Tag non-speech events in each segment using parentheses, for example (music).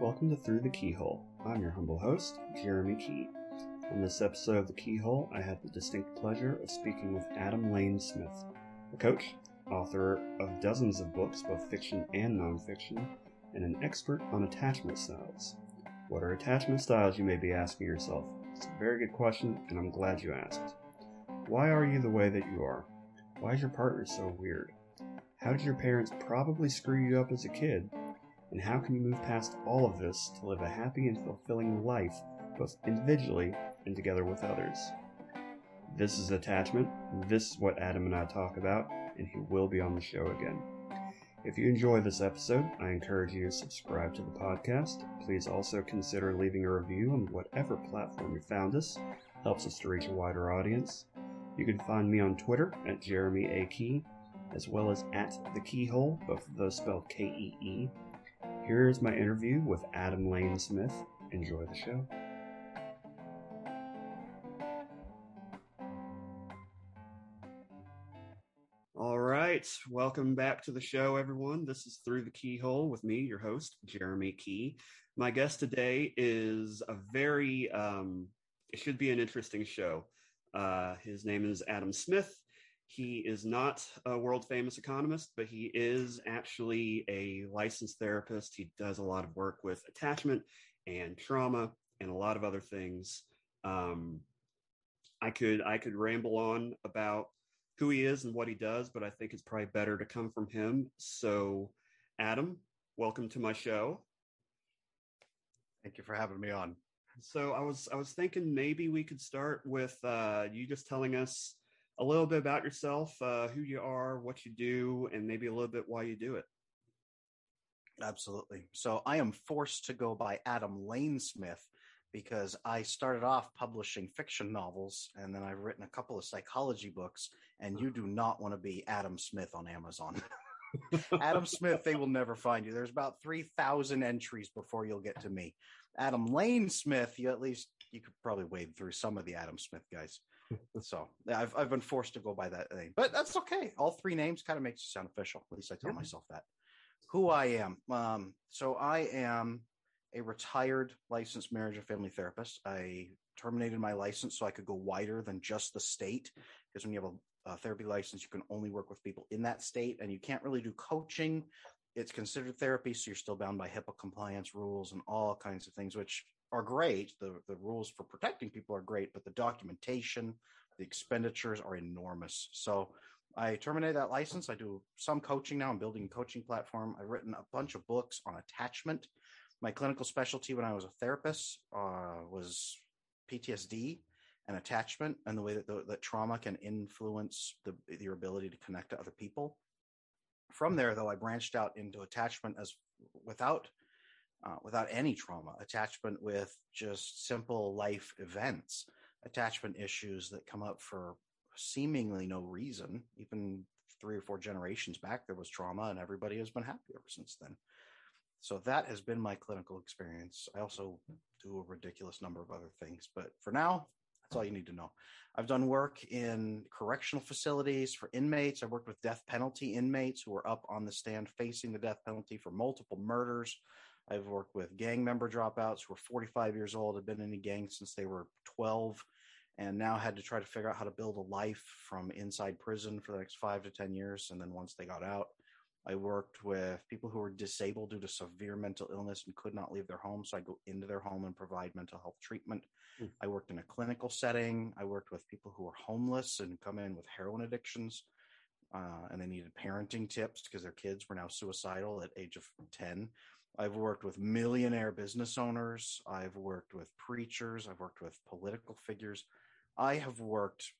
Welcome to Through the Keyhole. I'm your humble host, Jeremy Kee. On this episode of The Keyhole, I had the distinct pleasure of speaking with Adam Lane Smith, a coach, author of dozens of books, both fiction and nonfiction, and an expert on attachment styles. What are attachment styles, you may be asking yourself? It's a very good question, and I'm glad you asked. Why are you the way that you are? Why is your partner so weird? How did your parents probably screw you up as a kid? And how can you move past all of this to live a happy and fulfilling life, both individually and together with others? This is attachment. This is what Adam and I talk about, and he will be on the show again. If you enjoy this episode, I encourage you to subscribe to the podcast. Please also consider leaving a review on whatever platform you found us. Helps us to reach a wider audience. You can find me on Twitter at Jeremy A. Kee, as well as at The Keyhole, both of those spelled K E E. Here is my interview with Adam Lane Smith. Enjoy the show. All right, welcome back to the show, everyone. This is Through the Keyhole with me, your host, Jeremy Kee. My guest today is a very, um, it should be an interesting show. Uh, his name is Adam Smith. He is not a world famous economist, but he is actually a licensed therapist. He does a lot of work with attachment and trauma and a lot of other things. Um, I could I could ramble on about who he is and what he does, but I think it's probably better to come from him. So, Adam, welcome to my show. Thank you for having me on. So I was I was thinking maybe we could start with uh, you just telling us a little bit about yourself, uh, who you are, what you do, and maybe a little bit why you do it. Absolutely. So I am forced to go by Adam Lane Smith because I started off publishing fiction novels and then I've written a couple of psychology books, and you do not want to be Adam Smith on Amazon. (laughs) Adam Smith, they will never find you. There's about 3,000 entries before you'll get to me. Adam Lane Smith, you at least you could probably wade through some of the Adam Smith guys. So I've I've been forced to go by that name, but that's okay. All three names kind of makes it sound official. At least I tell yeah. myself that. Who I am. Um, so I am a retired licensed marriage and family therapist. I terminated my license so I could go wider than just the state. Because when you have a, a therapy license, you can only work with people in that state, and you can't really do coaching. It's considered therapy, so you're still bound by HIPAA compliance rules and all kinds of things, which are great. The the rules for protecting people are great, but the documentation, the expenditures are enormous. So I terminated that license. I do some coaching now. I'm building a coaching platform. I've written a bunch of books on attachment. My clinical specialty when I was a therapist uh, was PTSD and attachment, and the way that the, that trauma can influence the, your ability to connect to other people. From there, though, I branched out into attachment as without uh, without any trauma, attachment with just simple life events, attachment issues that come up for seemingly no reason. Even three or four generations back, there was trauma, and everybody has been happy ever since then. So that has been my clinical experience. I also do a ridiculous number of other things, but for now, that's all you need to know. I've done work in correctional facilities for inmates. I've worked with death penalty inmates who are up on the stand facing the death penalty for multiple murders, I've worked with gang member dropouts who are 45 years old, have been in a gang since they were 12, and now had to try to figure out how to build a life from inside prison for the next five to 10 years. And then once they got out, I worked with people who were disabled due to severe mental illness and could not leave their home. So I go into their home and provide mental health treatment. Mm. I worked in a clinical setting. I worked with people who were homeless and come in with heroin addictions. Uh, and they needed parenting tips because their kids were now suicidal at age of 10 I've worked with millionaire business owners. I've worked with preachers. I've worked with political figures. I have worked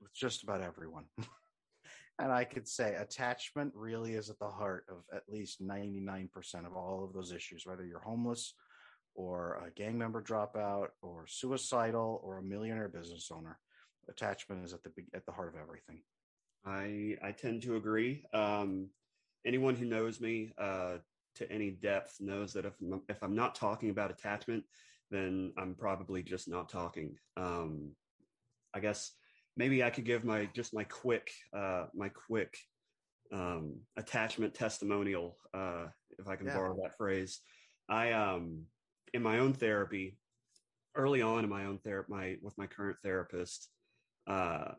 with just about everyone. (laughs) and I could say attachment really is at the heart of at least 99% of all of those issues, whether you're homeless or a gang member dropout or suicidal or a millionaire business owner. Attachment is at the at the heart of everything. I I tend to agree. Um, anyone who knows me uh, to any depth knows that if I'm, if I'm not talking about attachment, then I'm probably just not talking. Um, I guess maybe I could give my just my quick uh, my quick um, attachment testimonial, uh, if I can yeah. borrow that phrase. I um in my own therapy, early on in my own therapy, my with my current therapist, uh,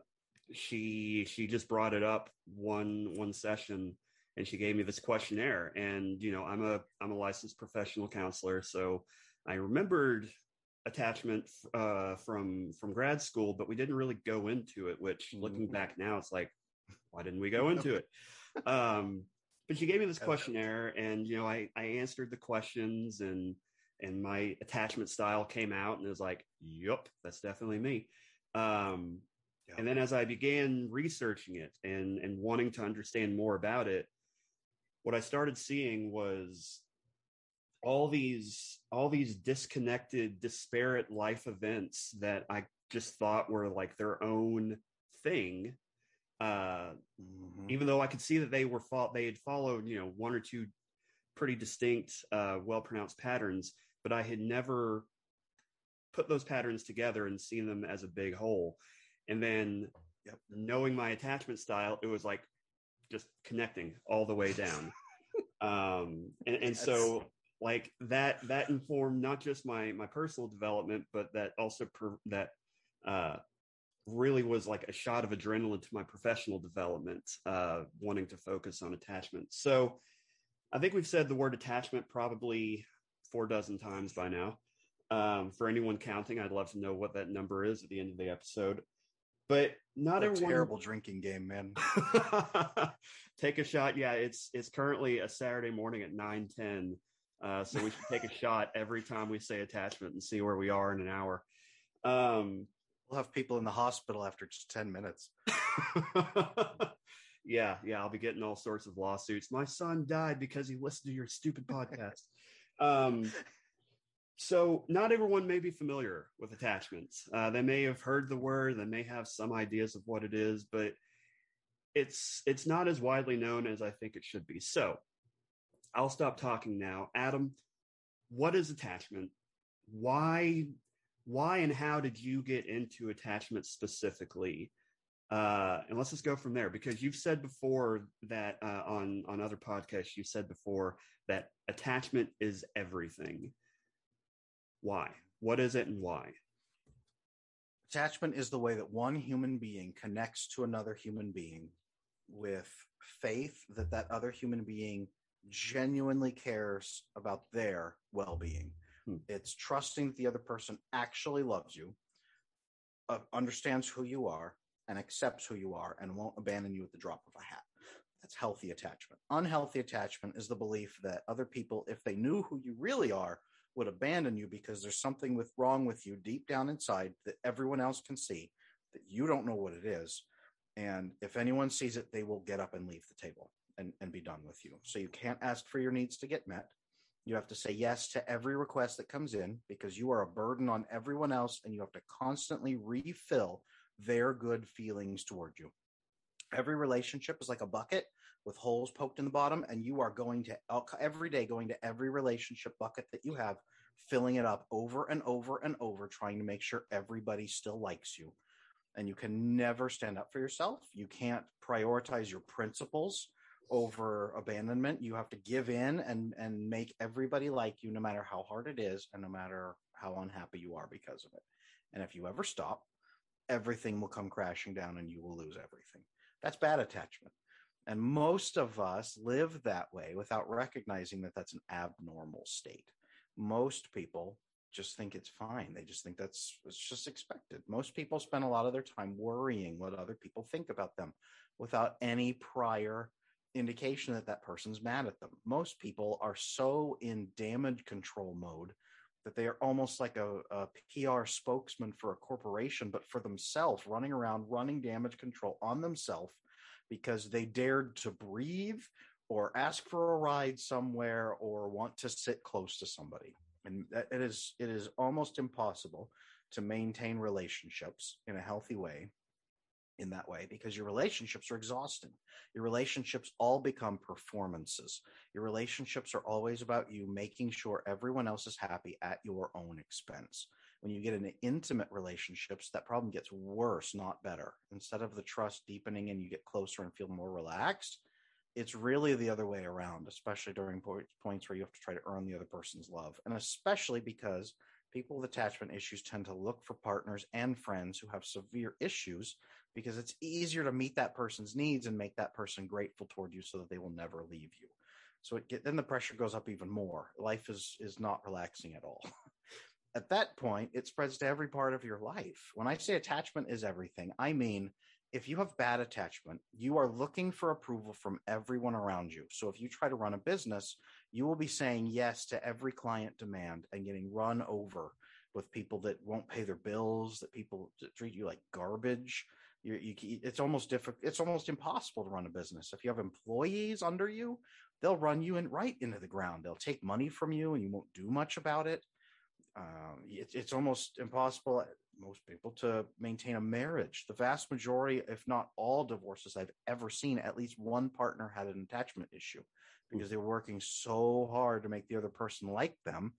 she she just brought it up one one session, and she gave me this questionnaire. And you know, I'm a I'm a licensed professional counselor, so I remembered attachment uh, from from grad school, but we didn't really go into it. Which, looking Mm-hmm. back now, it's like, why didn't we go into it? (laughs) Um, but she gave me this questionnaire, and you know, I I answered the questions, and and my attachment style came out, and it was like, yep that's definitely me. Um, Yeah. And then as I began researching it and and wanting to understand more about it, what I started seeing was all these all these disconnected disparate life events that i just thought were like their own thing uh Mhm. even though i could see that they were fo- they had followed you know one or two pretty distinct uh well pronounced patterns but i had never put those patterns together and seen them as a big whole and then Yep. knowing my attachment style it was like just connecting all the way down. (laughs) Um and, and so like that that informed not just my my personal development but that also per, that uh really was like a shot of adrenaline to my professional development uh wanting to focus on attachment. So i think we've said the word attachment probably four dozen times by now. Um for anyone counting i'd love to know what that number is at the end of the episode but not a everyone terrible drinking game, man. (laughs) take a shot. Yeah, it's it's currently a Saturday morning at nine ten. Uh, so we should take a (laughs) shot every time we say attachment and see where we are in an hour. Um, We'll have people in the hospital after just 10 minutes. (laughs) yeah, yeah, I'll be getting all sorts of lawsuits. My son died because he listened to your stupid podcast. Um, so not everyone may be familiar with attachments. Uh, they may have heard the word, they may have some ideas of what it is, but it's it's not as widely known as I think it should be. So I'll stop talking now. Adam, what is attachment? Why why and how did you get into attachment specifically? Uh, and let's just go from there because you've said before that uh, on on other podcasts you've said before that attachment is everything. Why? What is it and why? Attachment is the way that one human being connects to another human being with faith that that other human being genuinely cares about their well being. Hmm. It's trusting that the other person actually loves you, uh, understands who you are, and accepts who you are, and won't abandon you at the drop of a hat. That's healthy attachment. Unhealthy attachment is the belief that other people, if they knew who you really are, would abandon you because there's something with wrong with you deep down inside that everyone else can see that you don't know what it is. And if anyone sees it they will get up and leave the table and, and be done with you. So you can't ask for your needs to get met. You have to say yes to every request that comes in because you are a burden on everyone else and you have to constantly refill their good feelings toward you every relationship is like a bucket with holes poked in the bottom and you are going to uh, every day going to every relationship bucket that you have filling it up over and over and over trying to make sure everybody still likes you. And you can never stand up for yourself. You can't prioritize your principles over abandonment. You have to give in and and make everybody like you no matter how hard it is and no matter how unhappy you are because of it. And if you ever stop everything will come crashing down and you will lose everything that's bad attachment and most of us live that way without recognizing that that's an abnormal state. Most people just think it's fine. They just think that's it's just expected. Most people spend a lot of their time worrying what other people think about them without any prior indication that that person's mad at them. Most people are so in damage control mode that they are almost like a, a PR spokesman for a corporation, but for themselves, running around running damage control on themselves because they dared to breathe or ask for a ride somewhere or want to sit close to somebody. And it is it is almost impossible to maintain relationships in a healthy way in that way because your relationships are exhausting your relationships all become performances your relationships are always about you making sure everyone else is happy at your own expense when you get into intimate relationships, that problem gets worse, not better. Instead of the trust deepening and you get closer and feel more relaxed, it's really the other way around, especially during points where you have to try to earn the other person's love. And especially because people with attachment issues tend to look for partners and friends who have severe issues because it's easier to meet that person's needs and make that person grateful toward you so that they will never leave you. So get, then the pressure goes up even more. Life is is not relaxing at all. (laughs) at that point, it spreads to every part of your life. When I say attachment is everything, I mean if you have bad attachment, you are looking for approval from everyone around you. So if you try to run a business, you will be saying yes to every client demand and getting run over with people that won't pay their bills, that people that treat you like garbage. You, you, it's almost difficult. It's almost impossible to run a business. If you have employees under you, they'll run you in right into the ground. They'll take money from you, and you won't do much about it. Um, it it's almost impossible most people to maintain a marriage. The vast majority, if not all divorces I've ever seen, at least one partner had an attachment issue because they were working so hard to make the other person like them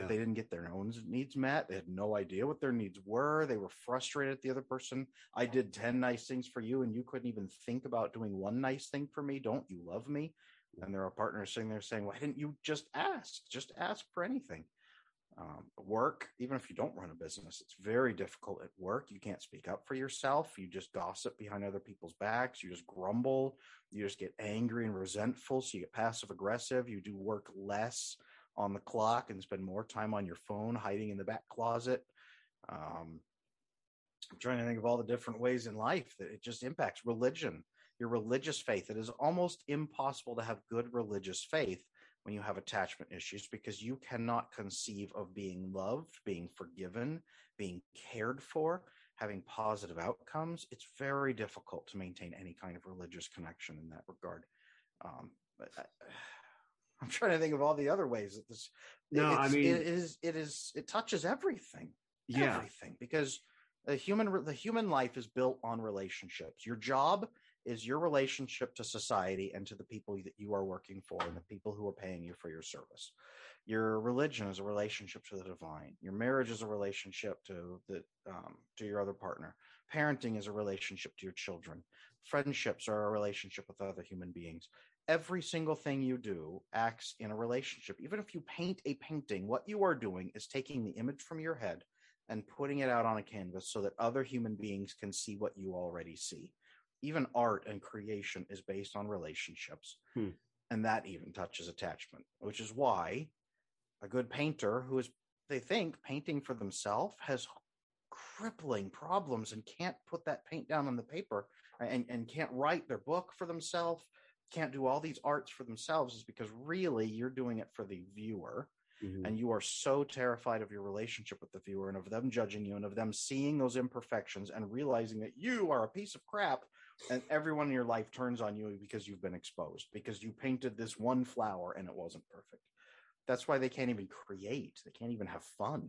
yeah. they didn't get their own needs met. They had no idea what their needs were. They were frustrated at the other person. I did 10 nice things for you and you couldn't even think about doing one nice thing for me. Don't you love me? And there are partners sitting there saying, why didn't you just ask? Just ask for anything. Um, work, even if you don't run a business, it's very difficult at work. You can't speak up for yourself. You just gossip behind other people's backs. You just grumble. You just get angry and resentful. So you get passive aggressive. You do work less on the clock and spend more time on your phone, hiding in the back closet. Um, I'm trying to think of all the different ways in life that it just impacts religion, your religious faith. It is almost impossible to have good religious faith when you have attachment issues because you cannot conceive of being loved, being forgiven, being cared for, having positive outcomes. It's very difficult to maintain any kind of religious connection in that regard. Um, but I, am trying to think of all the other ways that this. No, I mean it is. It is. It touches everything. Yeah. Everything because the human the human life is built on relationships. Your job is your relationship to society and to the people that you are working for and the people who are paying you for your service. Your religion is a relationship to the divine. Your marriage is a relationship to the um, to your other partner. Parenting is a relationship to your children. Friendships are a relationship with other human beings. Every single thing you do acts in a relationship. Even if you paint a painting, what you are doing is taking the image from your head and putting it out on a canvas so that other human beings can see what you already see even art and creation is based on relationships. Hmm. And that even touches attachment, which is why a good painter who is, they think, painting for themselves has crippling problems and can't put that paint down on the paper and, and can't write their book for themselves, can't do all these arts for themselves, is because really you're doing it for the viewer. Mm-hmm. And you are so terrified of your relationship with the viewer and of them judging you and of them seeing those imperfections and realizing that you are a piece of crap and everyone in your life turns on you because you've been exposed because you painted this one flower and it wasn't perfect that's why they can't even create they can't even have fun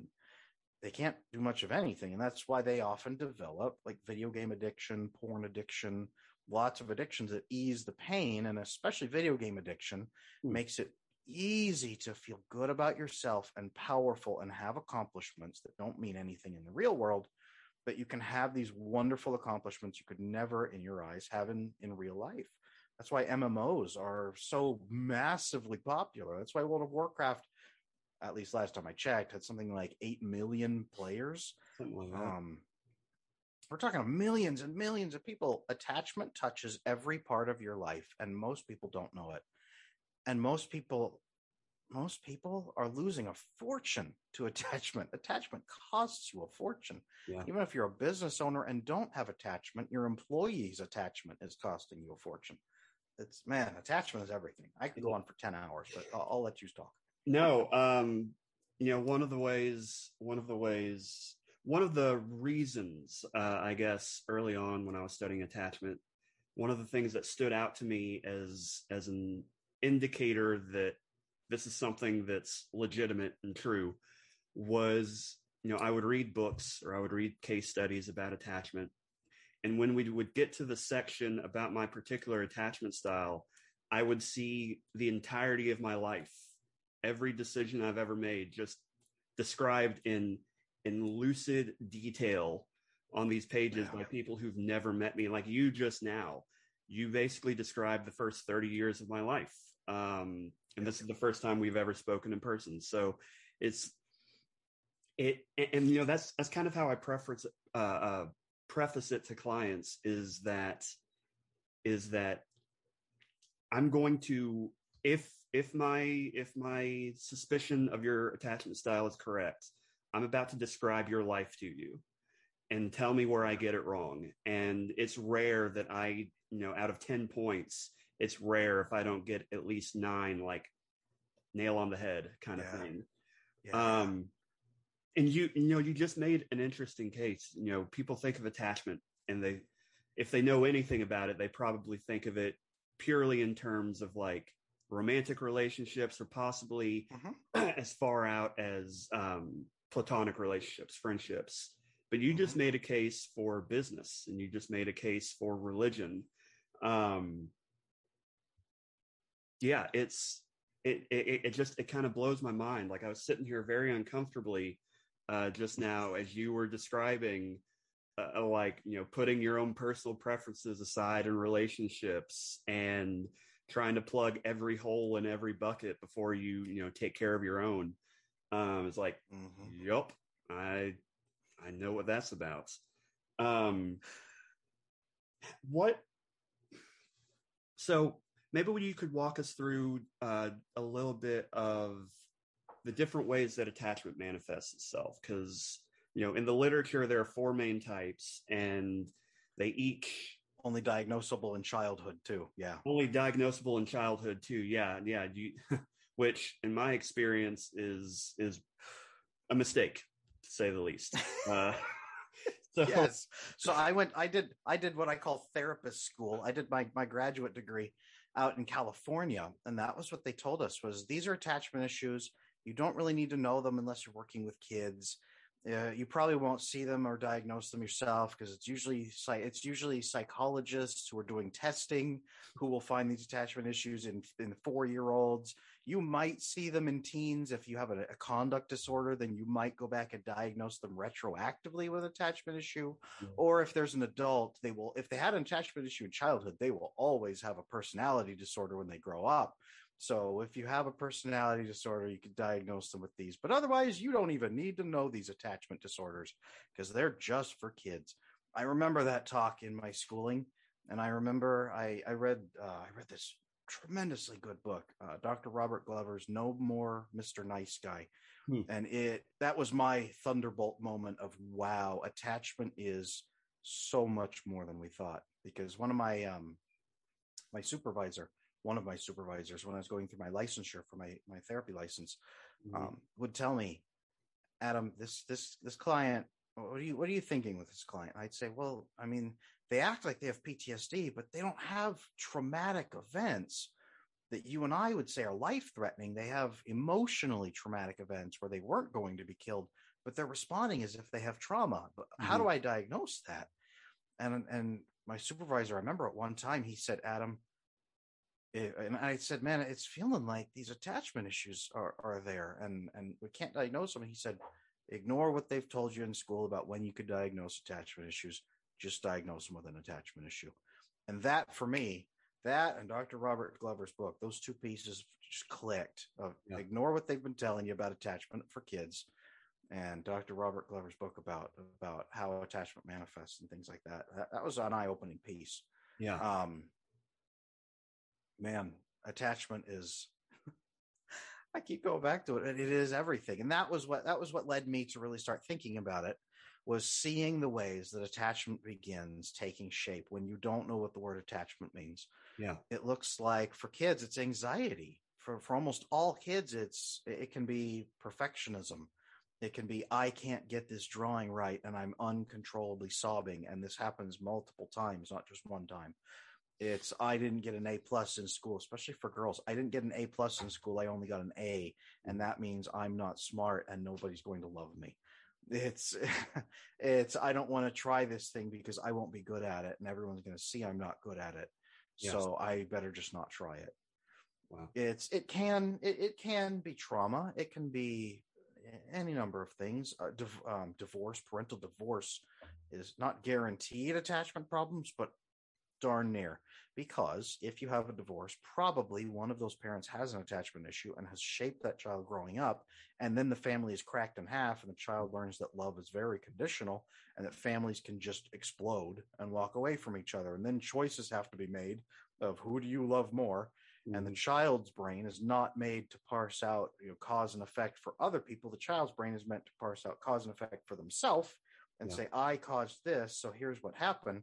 they can't do much of anything and that's why they often develop like video game addiction porn addiction lots of addictions that ease the pain and especially video game addiction mm. makes it easy to feel good about yourself and powerful and have accomplishments that don't mean anything in the real world but you can have these wonderful accomplishments you could never in your eyes have in, in real life. That's why MMOs are so massively popular. That's why World of Warcraft, at least last time I checked, had something like 8 million players. Like um, we're talking millions and millions of people. Attachment touches every part of your life, and most people don't know it. And most people most people are losing a fortune to (laughs) attachment. Attachment costs you a fortune. Yeah. Even if you're a business owner and don't have attachment, your employee's attachment is costing you a fortune. It's man, attachment is everything. I could go on for 10 hours, but I'll, I'll let you talk. No, um, you know, one of the ways, one of the ways, one of the reasons, uh, I guess, early on when I was studying attachment, one of the things that stood out to me as as an indicator that this is something that's legitimate and true was you know i would read books or i would read case studies about attachment. And when we would get to the section about my particular attachment style i would see the entirety of my life every decision i've ever made just described in in lucid detail on these pages by people who've never met me like you just now you basically described the first 30 years of my life. Um, and this is the first time we've ever spoken in person. So it's, it, and, and you know, that's, that's kind of how I preference, uh, uh, preface it to clients is that, is that I'm going to, if, if my, if my suspicion of your attachment style is correct, I'm about to describe your life to you and tell me where I get it wrong. And it's rare that I, you know, out of 10 points, it's rare if I don't get at least nine, like nail on the head kind of thing. Yeah. Um, and you, you know, you just made an interesting case. You know, people think of attachment and they, if they know anything about it, they probably think of it purely in terms of like romantic relationships or possibly Mhm. (clears throat) as far out as um, platonic relationships, friendships. But you just Mhm. made a case for business and you just made a case for religion. Um, yeah, it's it it, it just it kind of blows my mind. Like I was sitting here very uncomfortably uh, just now as you were describing, uh, like you know, putting your own personal preferences aside in relationships and trying to plug every hole in every bucket before you you know take care of your own. Um, it's like, Mhm. yup, I I know what that's about. Um, what? So maybe you could walk us through uh, a little bit of the different ways that attachment manifests itself, because you know in the literature there are four main types, and they each Only diagnosable in childhood too. Yeah. only diagnosable in childhood too. Yeah, yeah. You, (laughs) which in my experience is is a mistake to say the least. (laughs) Uh, (laughs) so yes. So I went. I did. I did what I call therapist school. I did my my graduate degree out in California, and that was what they told us was these are attachment issues. You don't really need to know them unless you're working with kids. Uh, you probably won't see them or diagnose them yourself because it's usually it's usually psychologists who are doing testing who will find these attachment issues in in four year olds. You might see them in teens if you have a, a conduct disorder, then you might go back and diagnose them retroactively with attachment issue. Yeah. Or if there's an adult, they will if they had an attachment issue in childhood, they will always have a personality disorder when they grow up. So if you have a personality disorder, you can diagnose them with these. But otherwise, you don't even need to know these attachment disorders because they're just for kids. I remember that talk in my schooling, and I remember I I read uh, I read this tremendously good book, uh, Dr. Robert Glover's No More Mr. Nice Guy, Hmm. and it that was my thunderbolt moment of wow, attachment is so much more than we thought. Because one of my um my supervisor, one of my supervisors, when I was going through my licensure for my my therapy license, Mhm. um, would tell me, Adam, this this this client, what are you what are you thinking with this client? I'd say, well, I mean, they act like they have PTSD, but they don't have traumatic events that you and I would say are life threatening. They have emotionally traumatic events where they weren't going to be killed, but they're responding as if they have trauma. But how do I diagnose that? And and my supervisor, I remember at one time he said, Adam, eh, and I said, man, it's feeling like these attachment issues are, are there and, and we can't diagnose them. And he said, ignore what they've told you in school about when you could diagnose attachment issues. Just diagnose them with an attachment issue. And that for me, that and Dr. Robert Glover's book, those two pieces just clicked of Yeah. ignore what they've been telling you about attachment for kids and Dr. Robert Glover's book about about how attachment manifests and things like that. That, that was an eye-opening piece. yeah. Um, man, attachment is. (laughs) I keep going back to it, and it is everything. And that was what that was what led me to really start thinking about it. Was seeing the ways that attachment begins taking shape when you don't know what the word attachment means. Yeah. It looks like for kids, it's anxiety. For for almost all kids, it's it can be perfectionism. It can be I can't get this drawing right, and I'm uncontrollably sobbing, and this happens multiple times, not just one time it's i didn't get an a plus in school especially for girls. I didn't get an a plus in school i only got an a and that means i'm not smart and nobody's going to love me. It's (laughs) it's i don't want to try this thing because i won't be good at it and everyone's going to see i'm not good at it Yes. so i better just not try it. Wow. it's it can it, it can be trauma. It can be any number of things. Uh, div- um, divorce parental divorce is not guaranteed attachment problems but darn near. Because if you have a divorce, probably one of those parents has an attachment issue and has shaped that child growing up. And then the family is cracked in half, and the child learns that love is very conditional and that families can just explode and walk away from each other. And then choices have to be made of who do you love more mm-hmm. and the mm-hmm. child's brain is not made to parse out you know cause and effect for other people the child's brain is meant to parse out cause and effect for themselves and yeah. say i caused this so here's what happened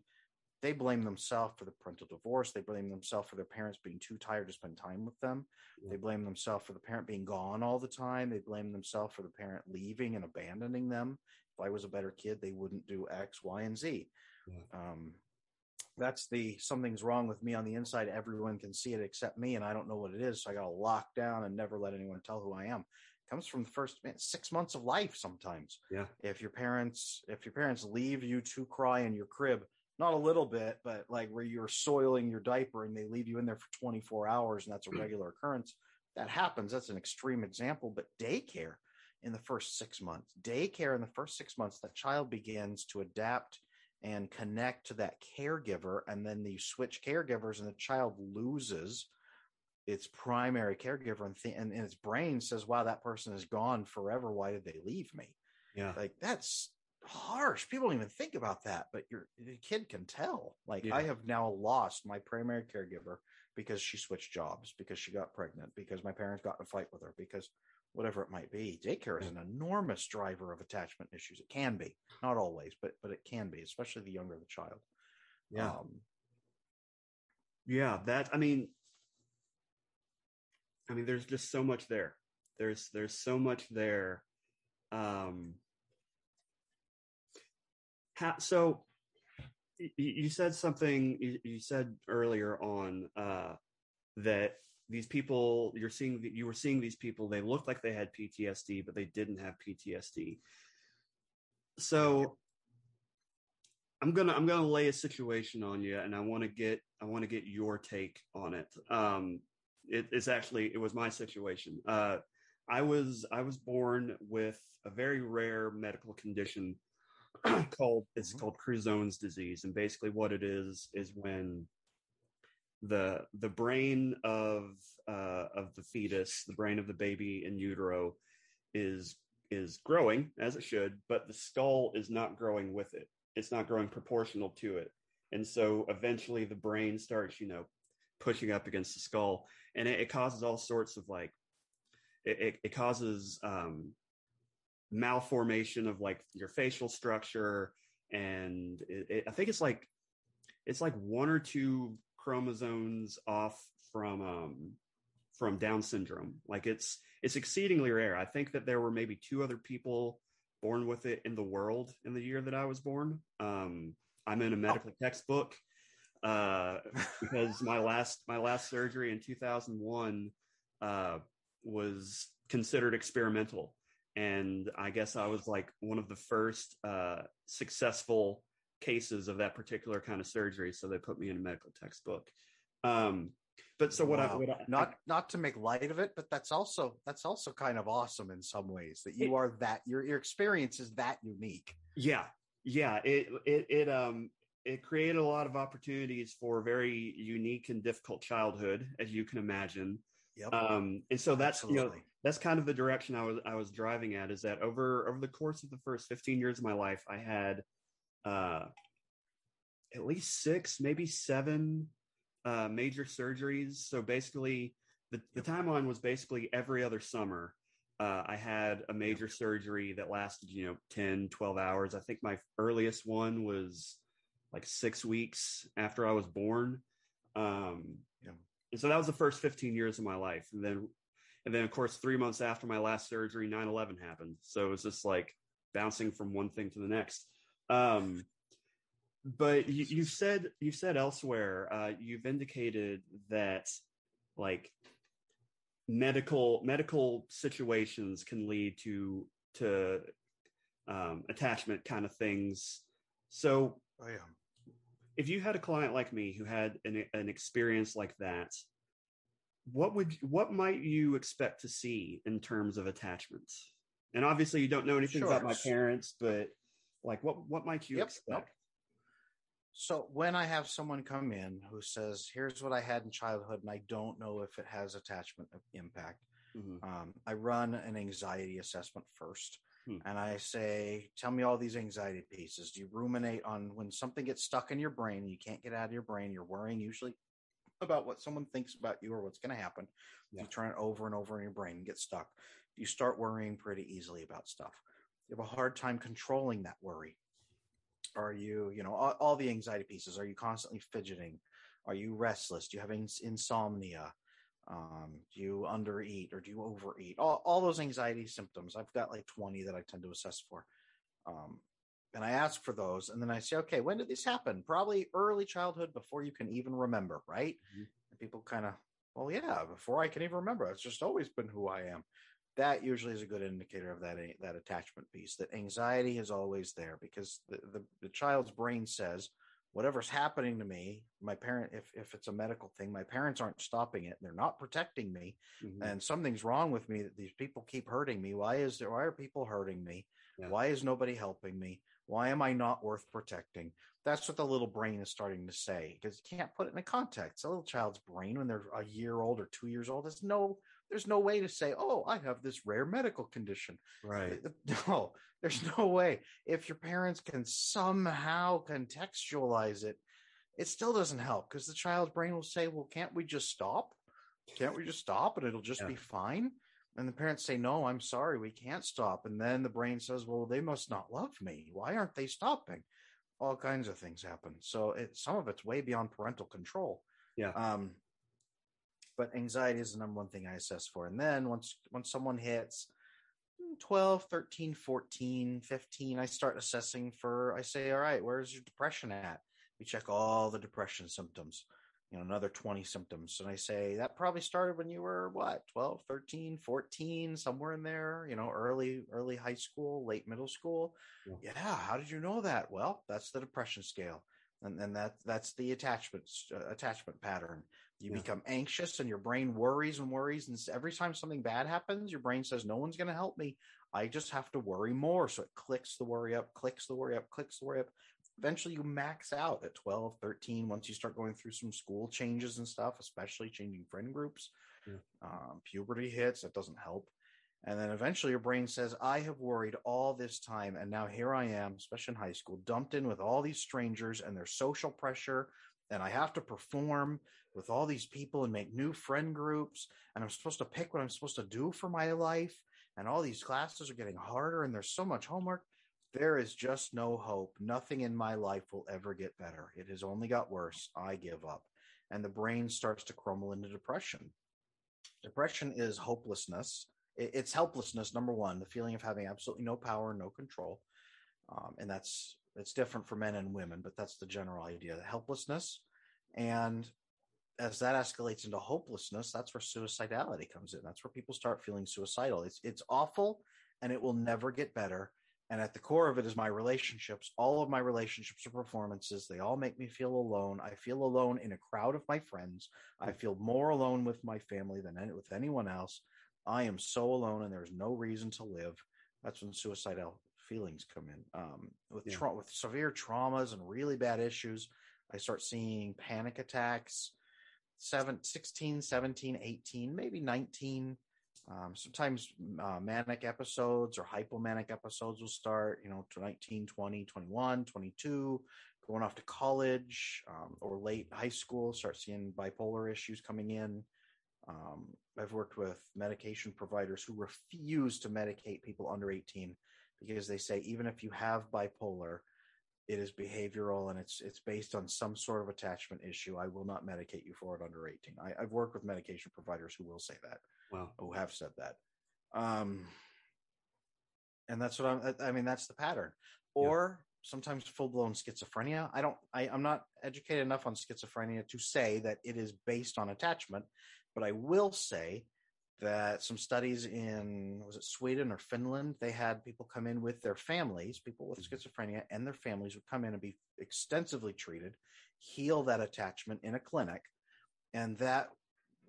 they blame themselves for the parental divorce. They blame themselves for their parents being too tired to spend time with them. Yeah. They blame themselves for the parent being gone all the time. They blame themselves for the parent leaving and abandoning them. If I was a better kid, they wouldn't do X, Y, and Z. Yeah. Um, that's the something's wrong with me on the inside. Everyone can see it except me, and I don't know what it is. So I got to lock down and never let anyone tell who I am. It comes from the first man, six months of life. Sometimes, yeah. If your parents, if your parents leave you to cry in your crib not a little bit, but like where you're soiling your diaper and they leave you in there for 24 hours and that's a mm. regular occurrence. That happens. That's an extreme example, but daycare in the first six months, daycare in the first six months, the child begins to adapt and connect to that caregiver. And then you switch caregivers and the child loses its primary caregiver and, th- and, and its brain says, wow, that person is gone forever. Why did they leave me? Yeah. Like that's harsh. People don't even think about that, but your the kid can tell. Like yeah. I have now lost my primary caregiver because she switched jobs, because she got pregnant, because my parents got in a fight with her, because whatever it might be. Daycare is an enormous driver of attachment issues. It can be, not always, but but it can be, especially the younger the child. Yeah. Um, yeah, that I mean I mean there's just so much there. There's there's so much there. Um how, so you said something you said earlier on uh, that these people you're seeing you were seeing these people they looked like they had PTSD but they didn't have PTSD. So I'm gonna I'm gonna lay a situation on you, and I want to get I want to get your take on it. Um, it, it's actually it was my situation. Uh, I was I was born with a very rare medical condition (clears throat) called it's mm-hmm. called Crouzon's disease, and basically what it is is when the the brain of uh, of the fetus, the brain of the baby in utero, is is growing as it should, but the skull is not growing with it. It's not growing proportional to it, and so eventually the brain starts, you know, pushing up against the skull, and it, it causes all sorts of like it, it, it causes um, malformation of like your facial structure and it, it, i think it's like it's like one or two chromosomes off from um from down syndrome. Like it's it's exceedingly rare. I think that there were maybe two other people born with it in the world in the year that i was born. Um i'm in a medical oh. textbook uh (laughs) because my last my last surgery in 2001 uh was considered experimental and I guess I was like one of the first uh, successful cases of that particular kind of surgery. So they put me in a medical textbook. Um, but so what, wow. I, what I, not not to make light of it, but that's also that's also kind of awesome in some ways that you it, are that your your experience is that unique. Yeah, yeah. It it it um it created a lot of opportunities for a very unique and difficult childhood, as you can imagine. Yep. Um, and so that's Absolutely. you know that's kind of the direction I was I was driving at is that over over the course of the first 15 years of my life, I had uh, at least six, maybe seven uh, major surgeries. So basically, the, the timeline was basically every other summer. Uh, I had a major surgery that lasted, you know, 10, 12 hours. I think my earliest one was like six weeks after I was born. Um, yeah. And so that was the first 15 years of my life. And then and then, of course, three months after my last surgery, 9 11 happened. So it was just like bouncing from one thing to the next. Um, but you, you've said you've said elsewhere uh, you've indicated that like medical medical situations can lead to to um, attachment kind of things. So, oh, yeah. if you had a client like me who had an, an experience like that, what would what might you expect to see in terms of attachments? And obviously, you don't know anything sure. about my parents, but like, what what might you yep. expect? So when I have someone come in who says, "Here's what I had in childhood, and I don't know if it has attachment impact," Mhm. um, I run an anxiety assessment first, Hmm. and I say, "Tell me all these anxiety pieces. Do you ruminate on when something gets stuck in your brain and you can't get out of your brain? You're worrying usually about what someone thinks about you or what's going to happen. Yeah. You turn it over and over in your brain and get stuck. You start worrying pretty easily about stuff. You have a hard time controlling that worry. Are you, you know, all, all the anxiety pieces? Are you constantly fidgeting? Are you restless? Do you have ins- insomnia? Um, do you undereat or do you overeat? All, all those anxiety symptoms. I've got like 20 that I tend to assess for. Um, and I ask for those. And then I say, okay, when did this happen? Probably early childhood before you can even remember, right? Mhm. And people kind of, well, yeah, before I can even remember. It's just always been who I am. That usually is a good indicator of that that attachment piece. That anxiety is always there because the, the, the child's brain says, whatever's happening to me, my parent, if if it's a medical thing, my parents aren't stopping it. They're not protecting me, Mhm. and something's wrong with me. That these people keep hurting me. Why is there? Why are people hurting me? Yeah. Why is nobody helping me? Why am I not worth protecting? That's what the little brain is starting to say because you can't put it in a context. A little child's brain, when they're a year old or two years old, there's no there's no way to say, "Oh, I have this rare medical condition." Right. (laughs) No, there's no way. If your parents can somehow contextualize it, it still doesn't help because the child's brain will say, Well, can't we just stop? Can't we just stop and it'll just Yeah. be fine? And the parents say, No, I'm sorry, we can't stop. And then the brain says, Well, they must not love me. Why aren't they stopping? All kinds of things happen. So it, some of it's way beyond parental control. Yeah. Um, but anxiety is the number one thing I assess for. And then once once someone hits 12, 13, 14, 15, I start assessing for I say, all right, where's your depression at? We check all the depression symptoms, you know, another 20 symptoms. And I say, that probably started when you were what, 12, 13, 14, somewhere in there, you know, early, early high school, late middle school. Yeah. Yeah. How did you know that? Well, that's the depression scale. And then that that's the attachment uh, attachment pattern. You Yeah. become anxious and your brain worries and worries. And every time something bad happens, your brain says, no one's going to help me. I just have to worry more. So it clicks the worry up, clicks the worry up, clicks the worry up. Eventually you max out at 12, 13, once you start going through some school changes and stuff, especially changing friend groups. Yeah. Um, puberty hits, that doesn't help. And then eventually your brain says, I have worried all this time. And now here I am, especially in high school, dumped in with all these strangers and their social pressure. And I have to perform with all these people and make new friend groups. And I'm supposed to pick what I'm supposed to do for my life. And all these classes are getting harder and there's so much homework. There is just no hope. Nothing in my life will ever get better. It has only got worse. I give up. And the brain starts to crumble into depression. Depression is hopelessness. It's helplessness, number one, the feeling of having absolutely no power, no control. Um, and that's it's different for men and women, but that's the general idea. The helplessness. And as that escalates into hopelessness, that's where suicidality comes in. That's where people start feeling suicidal. It's it's awful and it will never get better. And at the core of it is my relationships. All of my relationships are performances. They all make me feel alone. I feel alone in a crowd of my friends. I feel more alone with my family than any, with anyone else. I am so alone and there's no reason to live. That's when suicidal feelings come in. Um, with Yeah. tra- with severe traumas and really bad issues, I start seeing panic attacks. Seven, 16, 17, 18, maybe 19. Um, sometimes uh, manic episodes or hypomanic episodes will start, you know, to 19, 20, 21, 22, going off to college um, or late high school, start seeing bipolar issues coming in. Um, I've worked with medication providers who refuse to medicate people under 18 because they say even if you have bipolar, it is behavioral and it's it's based on some sort of attachment issue. I will not medicate you for it under 18. I, I've worked with medication providers who will say that Wow. who have said that. Um, and that's what I'm, I mean, that's the pattern. Or sometimes full blown schizophrenia. I don't, I, I'm not educated enough on schizophrenia to say that it is based on attachment, but I will say that some studies in, was it Sweden or Finland? They had people come in with their families, people with schizophrenia and their families would come in and be extensively treated, heal that attachment in a clinic. And that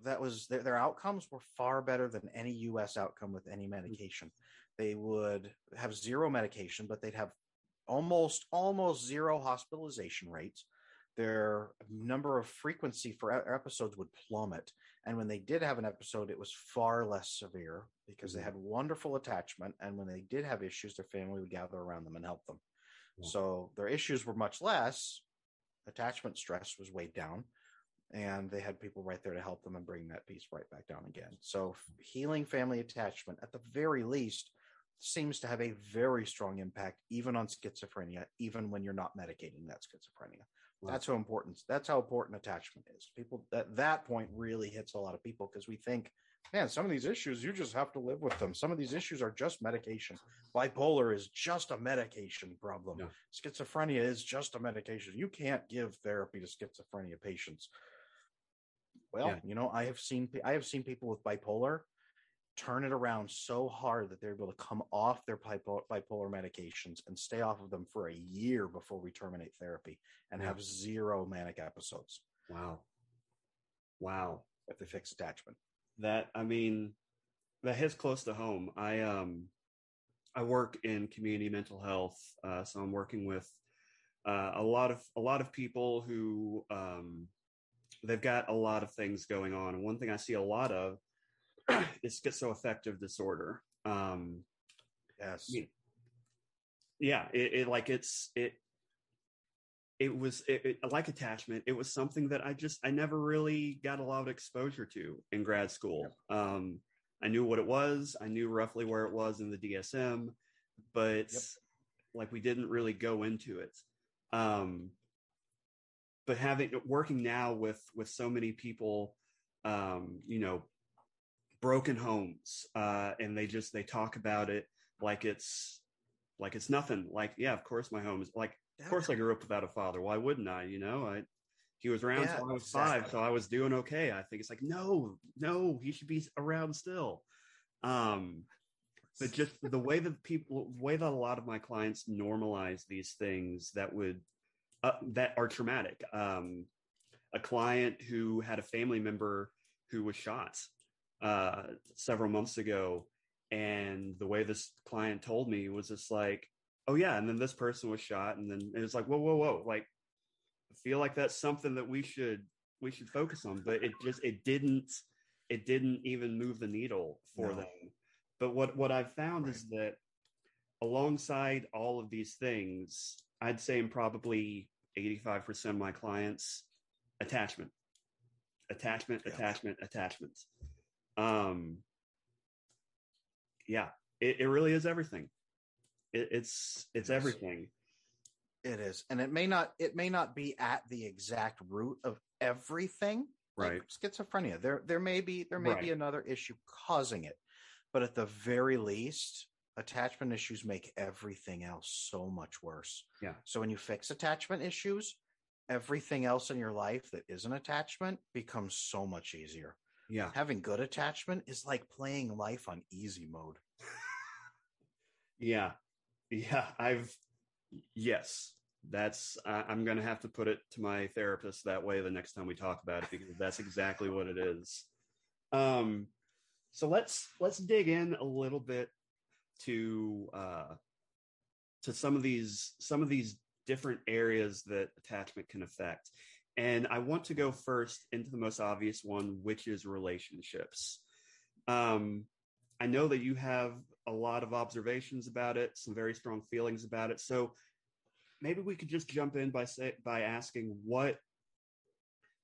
that was their, their outcomes were far better than any US outcome with any medication. They would have zero medication, but they'd have almost almost zero hospitalization rates, their number of frequency for episodes would plummet. And when they did have an episode, it was far less severe because they Mhm. had wonderful attachment. And when they did have issues, their family would gather around them and help them. Yeah. So their issues were much less. Attachment stress was weighed down. And they had people right there to help them and bring that piece right back down again. So healing family attachment, at the very least, seems to have a very strong impact even on schizophrenia, even when you're not medicating that schizophrenia. Wow. That's how important that's how important attachment is. People at that point really hits a lot of people because we think, man, some of these issues you just have to live with them. Some of these issues are just medication. Bipolar is just a medication problem. Yeah. Schizophrenia is just a medication. You can't give therapy to schizophrenia patients. Well, Yeah. you know, I have seen I have seen people with bipolar turn it around so hard that they're able to come off their bipolar, bipolar medications and stay off of them for a year before we terminate therapy and have zero manic episodes Wow. Wow. if they fix attachment. That I mean, that hits close to home. I um, I work in community mental health, uh, so I'm working with uh, a lot of a lot of people who um, they've got a lot of things going on. And one thing I see a lot of (clears throat) is schizoaffective disorder. Um, Yes. Yeah. yeah it, it like it's it it was it, it, like attachment it was something that i just i never really got a lot of exposure to in grad school um i knew what it was i knew roughly where it was in the dsm but Yep. like we didn't really go into it um but having working now with with so many people um you know broken homes uh and they just they talk about it like it's like it's nothing. Like yeah of course my home is like of course i grew up without a father. Why wouldn't i you know? I he was around Yeah, until i was five so i was doing okay. I think it's like no no he should be around still. Um but just the way that people the way that a lot of my clients normalize these things that would uh, that are traumatic. Um a client who had a family member who was shot uh several months ago. And the way this client told me was just like oh yeah and then this person was shot. And then it was like whoa whoa whoa like i feel like that's something that we should we should focus on. But it just it didn't it didn't even move the needle for No. them. But what what i've found is that alongside all of these things i'd say in probably 85% of my clients attachment attachment Yeah. attachment attachment um yeah it, it really is everything it, it's it's It everything It is. And it may not it may not be at the exact root of everything. like right schizophrenia. There there may be there may be another issue causing it. But at the very least, attachment issues make everything else so much worse. Yeah. So when you fix attachment issues, everything else in your life that isn't attachment becomes so much easier. yeah Having good attachment is like playing life on easy mode. (laughs) yeah yeah i've yes that's I, i'm gonna have to put it to my therapist that way the next time we talk about it because that's exactly what it is um so let's let's dig in a little bit to uh to some of these some of these different areas that attachment can affect. And i want to go first into the most obvious one which is relationships. Um i know that you have a lot of observations about it some very strong feelings about it. So maybe we could just jump in by say by asking what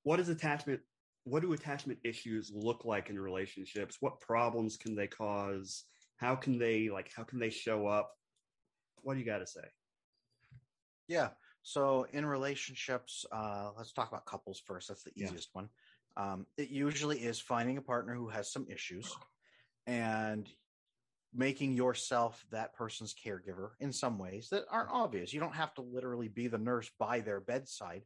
what is attachment what do attachment issues look like in relationships? What problems can they cause how can they like how can they show up what do you got to say Yeah. So in relationships, uh, let's talk about couples first. That's the Yeah. easiest one. Um, it usually is finding a partner who has some issues and making yourself that person's caregiver in some ways that aren't obvious. You don't have to literally be the nurse by their bedside.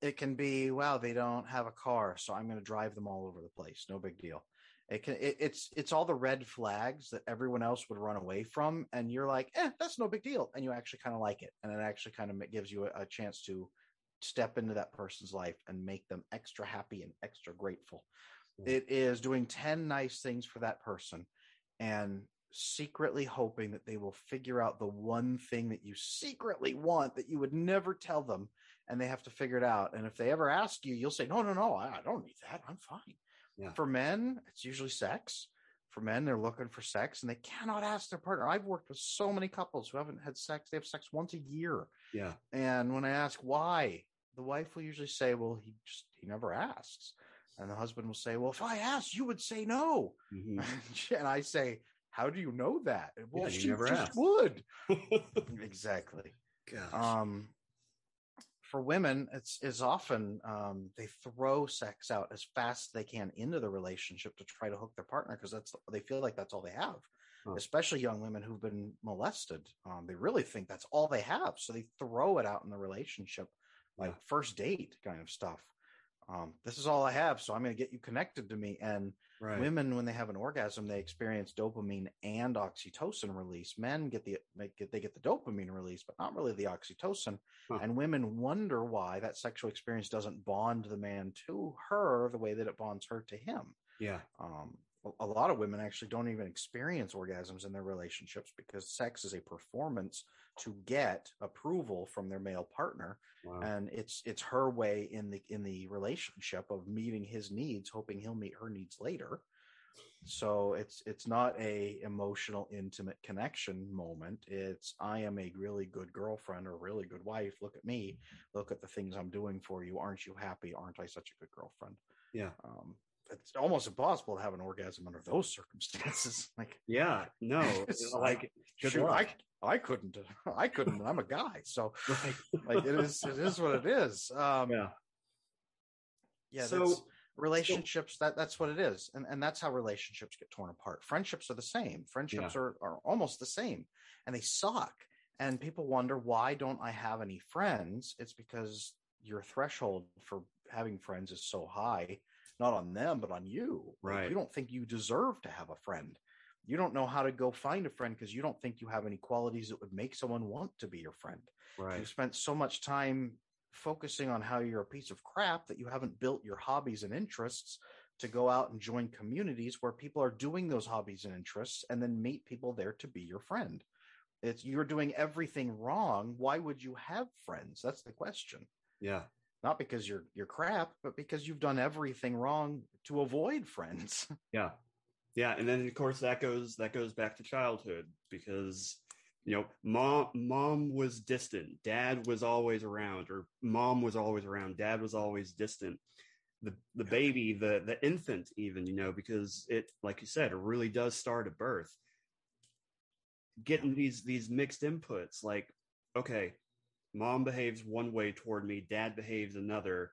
It can be, wow, they don't have a car, so I'm going to drive them all over the place. No big deal. It can. It, it's it's all the red flags that everyone else would run away from, and you're like, eh, that's no big deal, and you actually kind of like it, and it actually kind of gives you a, a chance to step into that person's life and make them extra happy and extra grateful. Yeah. It is doing ten nice things for that person, and secretly hoping that they will figure out the one thing that you secretly want that you would never tell them and they have to figure it out. And if they ever ask you, you'll say, no, no, no, I don't need that. I'm fine. Yeah. For men, it's usually sex. For men, they're looking for sex and they cannot ask their partner. I've worked with so many couples who haven't had sex. They have sex once a year. Yeah. And when I ask why, the wife will usually say, well, he just, he never asks. And the husband will say, well, if I asked, you would say no. Mhm. (laughs) and I say, how do you know that? Well, you she never just asked. would. (laughs) exactly. Gosh. Um, for women, it's is often um, they throw sex out as fast as they can into the relationship to try to hook their partner because that's they feel like that's all they have. Especially young women who've been molested, um, they really think that's all they have, so they throw it out in the relationship, like Yeah. first date kind of stuff. Um, this is all I have, so I'm going to get you connected to me. And right. Women, when they have an orgasm, they experience dopamine and oxytocin release. Men get the get they get the dopamine release, but not really the oxytocin. Huh. And women wonder why that sexual experience doesn't bond the man to her the way that it bonds her to him. yeah. Um, a- lot of women actually don't even experience orgasms in their relationships because sex is a performance to get approval from their male partner Wow. and it's it's her way in the in the relationship of meeting his needs hoping he'll meet her needs later. So it's it's not a emotional intimate connection moment. It's i am a really good girlfriend or really good wife. Look at me. Look at the things i'm doing for you. Aren't you happy? Aren't i such a good girlfriend? Yeah. um it's almost impossible to have an orgasm under those circumstances (laughs) like yeah. No. (laughs) It's like good shoot. I, I couldn't i couldn't i'm a guy so Right. like it is it is what it is um yeah. yeah So- relationships that that's what it is and and that's how relationships get torn apart friendships are the same friendships are, are almost the same and they suck and people wonder why don't i have any friends it's because your threshold for having friends is so high not on them but on you Like, Right. you don't think you deserve to have a friend you don't know how to go find a friend because you don't think you have any qualities that would make someone want to be your friend Right. You've spent so much time focusing on how you're a piece of crap that you haven't built your hobbies and interests to go out and join communities where people are doing those hobbies and interests and then meet people there to be your friend. It's you're doing everything wrong. Why would you have friends? That's the question. Yeah. Not because you're you're crap, but because you've done everything wrong to avoid friends. (laughs) Yeah. Yeah. And then of course that goes that goes back to childhood because you know, mom mom was distant, dad was always around, or mom was always around, dad was always distant. The the Yeah. baby, the the infant even, you know, because it like you said, it really does start at birth. Getting these these mixed inputs, like, okay, mom behaves one way toward me, dad behaves another.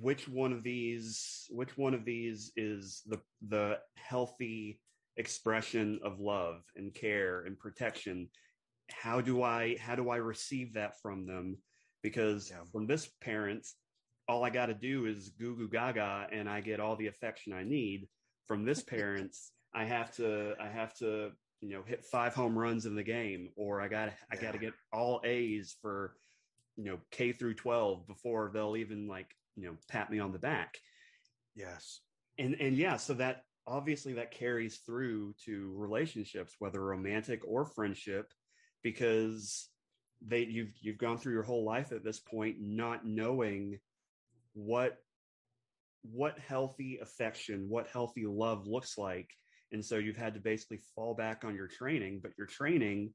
Which one of these which one of these is the the healthy expression of love and care and protection? How do i how do i receive that from them? Because Yeah. from this parent all i got to do is goo goo gaga and i get all the affection i need. From this (laughs) parent i have to i have to you know hit five home runs in the game or i got i got to get all a's for you know k through 12 before they'll even like you know pat me on the back yes. and and yeah so that obviously that carries through to relationships whether romantic or friendship because they you've you've gone through your whole life at this point not knowing what what healthy affection what healthy love looks like and so you've had to basically fall back on your training but your training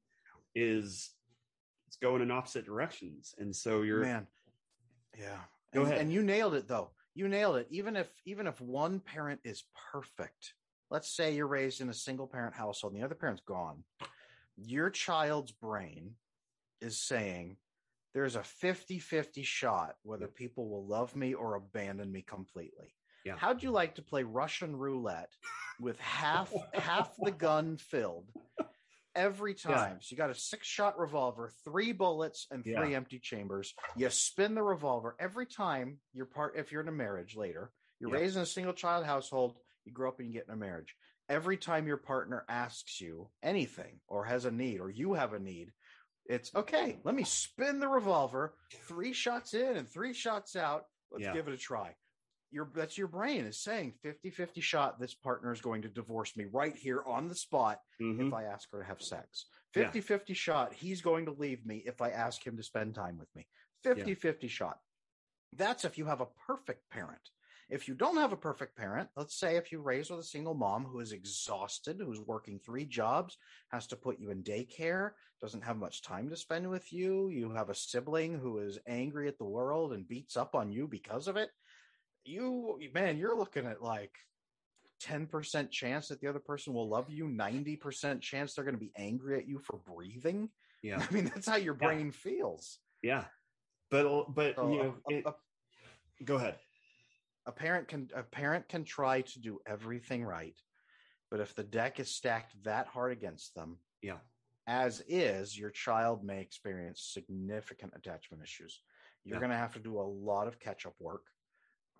is it's going in opposite directions. And so you're man. Yeah. Go and, ahead. and you nailed it though. You nailed it. Even if even if one parent is perfect let's say you're raised in a single parent household and the other parent's gone your child's brain is saying there's a 50-50 shot whether people will love me or abandon me completely Yeah. how'd you like to play russian roulette with half half the gun filled every Yeah. time. So you got a six shot revolver, three bullets, and three empty chambers. You spin the revolver every time you're part. If you're in a marriage later, you're Yeah. raised in a single child household. You grow up and you get in a marriage. Every time your partner asks you anything or has a need or you have a need, it's okay. Let me spin the revolver, three shots in and three shots out. Let's Yeah. give it a try. Your that's your brain is saying 50-50 shot. This partner is going to divorce me right here on the spot Mhm. if I ask her to have sex. Yeah. 50 50 shot, he's going to leave me if I ask him to spend time with me. 50 50 shot. That's if you have a perfect parent. If you don't have a perfect parent, let's say if you raise with a single mom who is exhausted, who's working three jobs, has to put you in daycare, doesn't have much time to spend with you, you have a sibling who is angry at the world and beats up on you because of it, you, man, you're looking at like 10% chance that the other person will love you, 90% chance they're going to be angry at you for breathing. Yeah. (laughs) I mean, that's how your Yeah. brain feels. Yeah. But uh, but So you uh, know, a- it, a- go ahead. a parent can a parent can try to do everything right but if the deck is stacked that hard against them Yeah. as is your child may experience significant attachment issues you're Yeah. going to have to do a lot of catch up work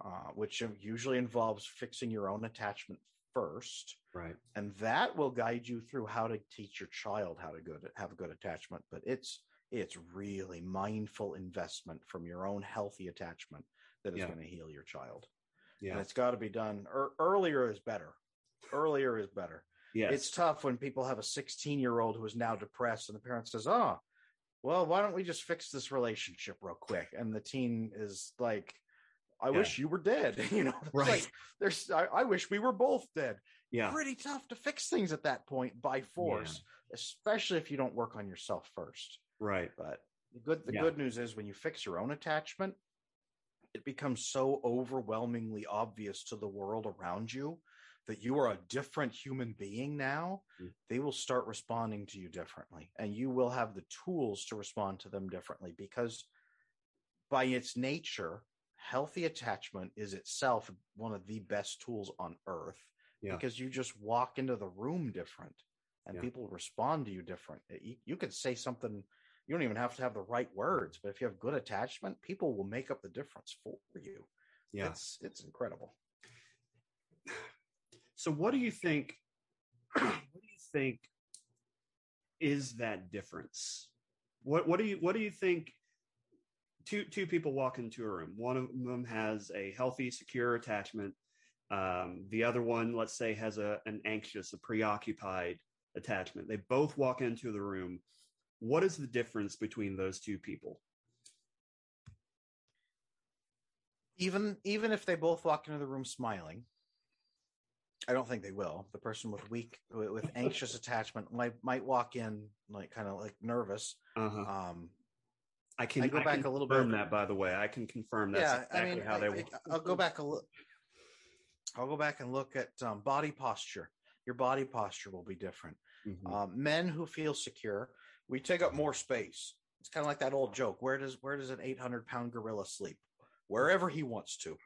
uh, which usually involves fixing your own attachment first Right. and that will guide you through how to teach your child how to good have a good attachment but it's it's really mindful investment from your own healthy attachment that is Yeah. going to heal your child Yeah. and it's got to be done er, earlier is better earlier is better yeah it's tough when people have a 16 year old who is now depressed and the parent says oh well why don't we just fix this relationship real quick and the teen is like i Yeah. wish you were dead (laughs) you know Right. like, there's I, I wish we were both dead yeah. pretty tough to fix things at that point by force especially if you don't work on yourself first Right. but the good the Yeah. good news is when you fix your own attachment, it becomes so overwhelmingly obvious to the world around you that you are a different human being now. Mm. They will start responding to you differently, and you will have the tools to respond to them differently because by its nature, healthy attachment is itself one of the best tools on earth Yeah. because you just walk into the room different and Yeah. people respond to you different. You, you could say something, you don't even have to have the right words, but if you have good attachment, people will make up the difference for you. Yeah. It's it's incredible. (sighs) So what do you think (clears throat) what do you think is that difference? What what do you what do you think two two people walk into a room. One of them has a healthy, secure attachment. Um, the other one, let's say, has a an anxious, a preoccupied attachment. They both walk into the room. What is the difference between those two people? Even even if they both walk into the room smiling, I don't think they will. The person with weak with, anxious (laughs) attachment might might walk in like kind of like nervous. Uh-huh. Um, I can I go back can a little confirm bit. that, by the way. I can confirm that's yeah, exactly I mean, how I, they I- I'll go back a little. I'll go back and look at um, body posture. Your body posture will be different. Mhm. Um, men who feel secure, we take up more space. It's kind of like that old joke. Where does where does an eight hundred pound gorilla sleep? Wherever he wants to.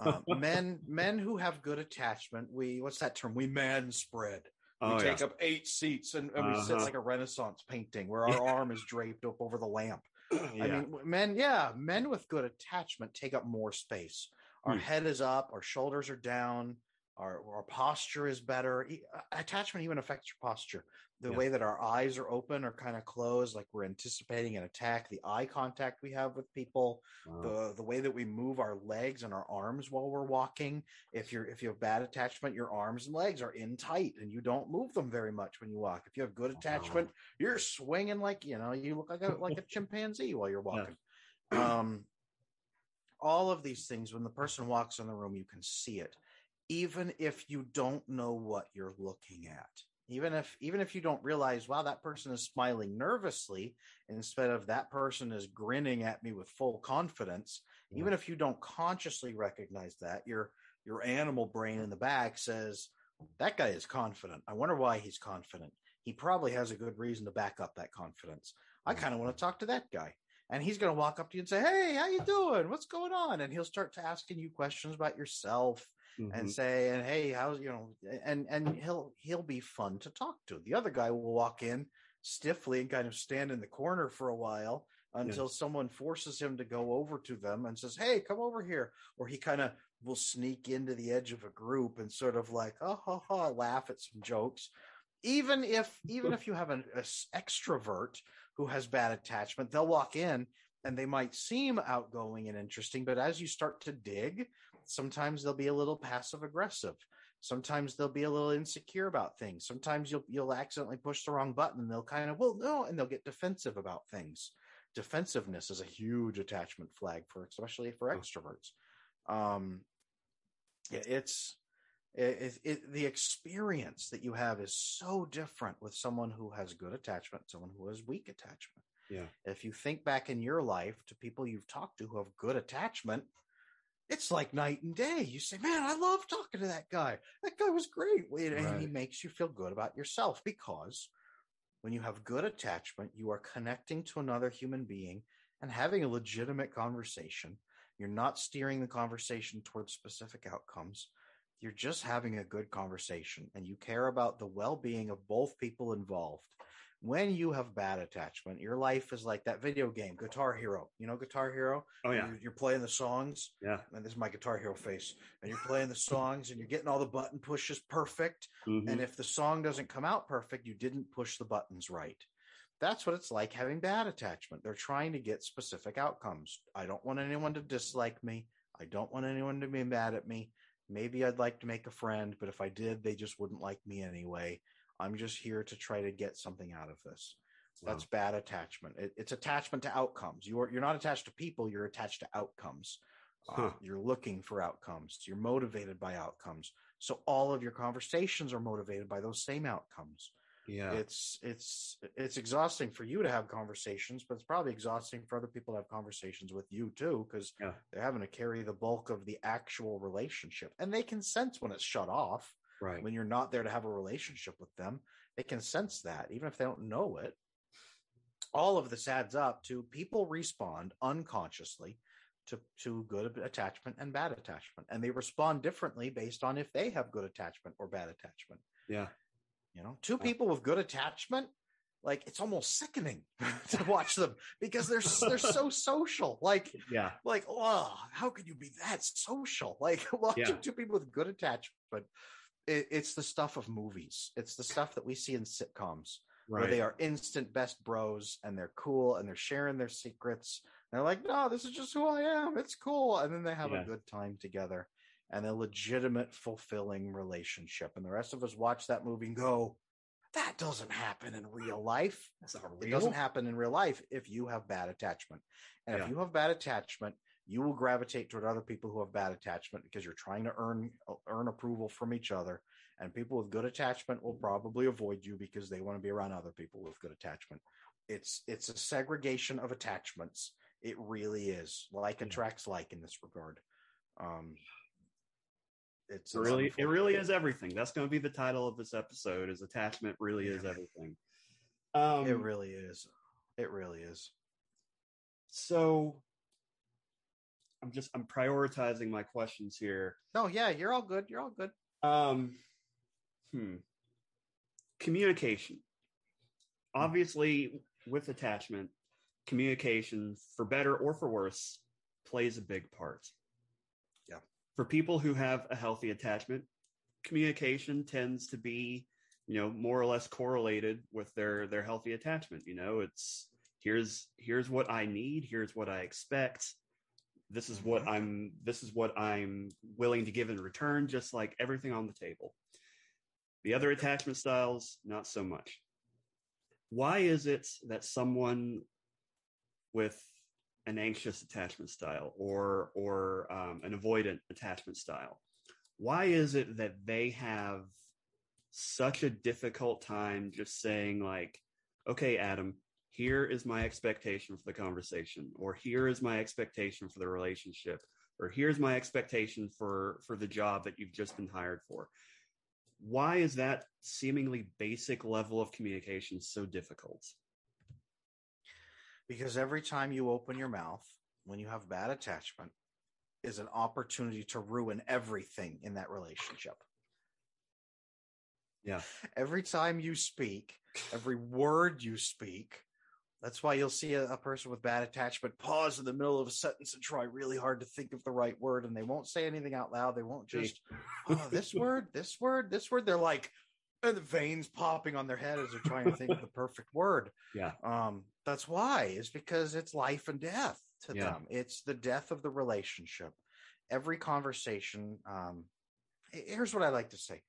Um, (laughs) men men who have good attachment, we what's that term? We man spread. We oh, take yeah. up eight seats and, and we sit Uh-huh. like a Renaissance painting where our arm is draped up over the lamp. (clears throat) I mean, men, yeah, men with good attachment take up more space. Our Hmm. head is up, our shoulders are down, our, our posture is better. Attachment even affects your posture. The Yeah. way that our eyes are open or kind of closed, like we're anticipating an attack, the eye contact we have with people, Wow. the the way that we move our legs and our arms while we're walking. If you're if you have bad attachment, your arms and legs are in tight and you don't move them very much when you walk. If you have good attachment, you're swinging like you know you look like a like a (laughs) chimpanzee while you're walking. Um, all of these things, when the person walks in the room, you can see it, even if you don't know what you're looking at. Even if even if you don't realize, wow, that person is smiling nervously instead of that person is grinning at me with full confidence. Yeah. Even if you don't consciously recognize that, your your animal brain in the back says that guy is confident. I wonder why he's confident. He probably has a good reason to back up that confidence. I kind of want to talk to that guy. And he's going to walk up to you and say, "Hey, how you doing? What's going on?" And he'll start to asking you questions about yourself and Mhm. say, "And hey, how's you know?" And and he'll he'll be fun to talk to. The other guy will walk in stiffly and kind of stand in the corner for a while until someone forces him to go over to them and says, "Hey, come over here," or he kind of will sneak into the edge of a group and sort of like, "Oh, ha, ha," laugh at some jokes. Even if even if you have an extrovert who has bad attachment, they'll walk in and they might seem outgoing and interesting, but as you start to dig, sometimes they'll be a little passive aggressive. Sometimes they'll be a little insecure about things. Sometimes you'll you'll accidentally push the wrong button and they'll kind of, well, no, and they'll get defensive about things. defensiveness is a huge attachment flag for especially for extroverts um it- it's it, it, the experience that you have is so different with someone who has good attachment someone who has weak attachment Yeah. if you think back in your life to people you've talked to who have good attachment it's like night and day you say man i love talking to that guy that guy was great and he makes you feel good about yourself because when you have good attachment, you are connecting to another human being and having a legitimate conversation. You're not steering the conversation towards specific outcomes. You're just having a good conversation and you care about the well being of both people involved. When you have bad attachment, your life is like that video game, Guitar Hero. You know, Guitar Hero? Oh yeah. You're, you're playing the songs Yeah. and this is my guitar hero face and you're playing the songs and you're getting all the button pushes perfect Mhm. and if the song doesn't come out perfect you didn't push the buttons right that's what it's like having bad attachment they're trying to get specific outcomes i don't want anyone to dislike me i don't want anyone to be mad at me maybe i'd like to make a friend but if i did they just wouldn't like me anyway i'm just here to try to get something out of this. Wow. that's bad attachment. It, it's attachment to outcomes. You're you're not attached to people you're attached to outcomes. Uh, you're looking for outcomes. You're motivated by outcomes. So all of your conversations are motivated by those same outcomes. Yeah. it's it's it's exhausting for you to have conversations but it's probably exhausting for other people to have conversations with you too because Yeah. they're having to carry the bulk of the actual relationship and they can sense when it's shut off right. when you're not there to have a relationship with them they can sense that even if they don't know it all of this adds up to people respond unconsciously to to good attachment and bad attachment and they respond differently based on if they have good attachment or bad attachment yeah. you know two people with good attachment like it's almost sickening (laughs) to watch them because they're they're so social like Yeah. like oh how could you be that social (laughs) like (laughs) watching Yeah. two people with good attachment it, it's the stuff of movies it's the stuff that we see in sitcoms Right. where they are instant best bros and they're cool and they're sharing their secrets they're like no this is just who i am it's cool and then they have Yeah. a good time together and a legitimate fulfilling relationship and the rest of us watch that movie and go that doesn't happen in real life not it doesn't happen in real life if you have bad attachment. And Yeah. if you have bad attachment, you will gravitate toward other people who have bad attachment because you're trying to earn earn approval from each other. And people with good attachment will probably avoid you because they want to be around other people with good attachment. It's it's a segregation of attachments. It really is. Like attracts like in this regard. Um it's It it's really, it really is everything. That's going to be the title of this episode. Is attachment really is everything. Um, it really is. It really is. so I'm just I'm prioritizing my questions here. No, yeah, you're all good. You're all good. Um, hmm. Communication. Obviously, with attachment, communication, for better or for worse, plays a big part. Yeah. For people who have a healthy attachment, communication tends to be, you know, more or less correlated with their their healthy attachment. You know, it's here's here's what I need, here's what I expect. This is what Mhm. I'm this is what I'm willing to give in return, just like everything on the table. The other attachment styles, not so much. Why is it that someone with an anxious attachment style or or um, an avoidant attachment style, why is it that they have such a difficult time just saying like, okay, Adam, here is my expectation for the conversation, or here is my expectation for the relationship, or here's my expectation for for the job that you've just been hired for why is that seemingly basic level of communication so difficult? Because every time you open your mouth, when you have bad attachment, is an opportunity to ruin everything in that relationship. Yeah. Every time you speak, every word you speak, that's why you'll see a, a person with bad attachment pause in the middle of a sentence and try really hard to think of the right word, and they won't say anything out loud. They won't just, oh, this word, this word, this word. They're like, and the veins popping on their head as they're trying to think of the perfect word. Yeah. Um, that's why is because it's life and death to Yeah. them. It's the death of the relationship. Every conversation. Um, here's what I like to say.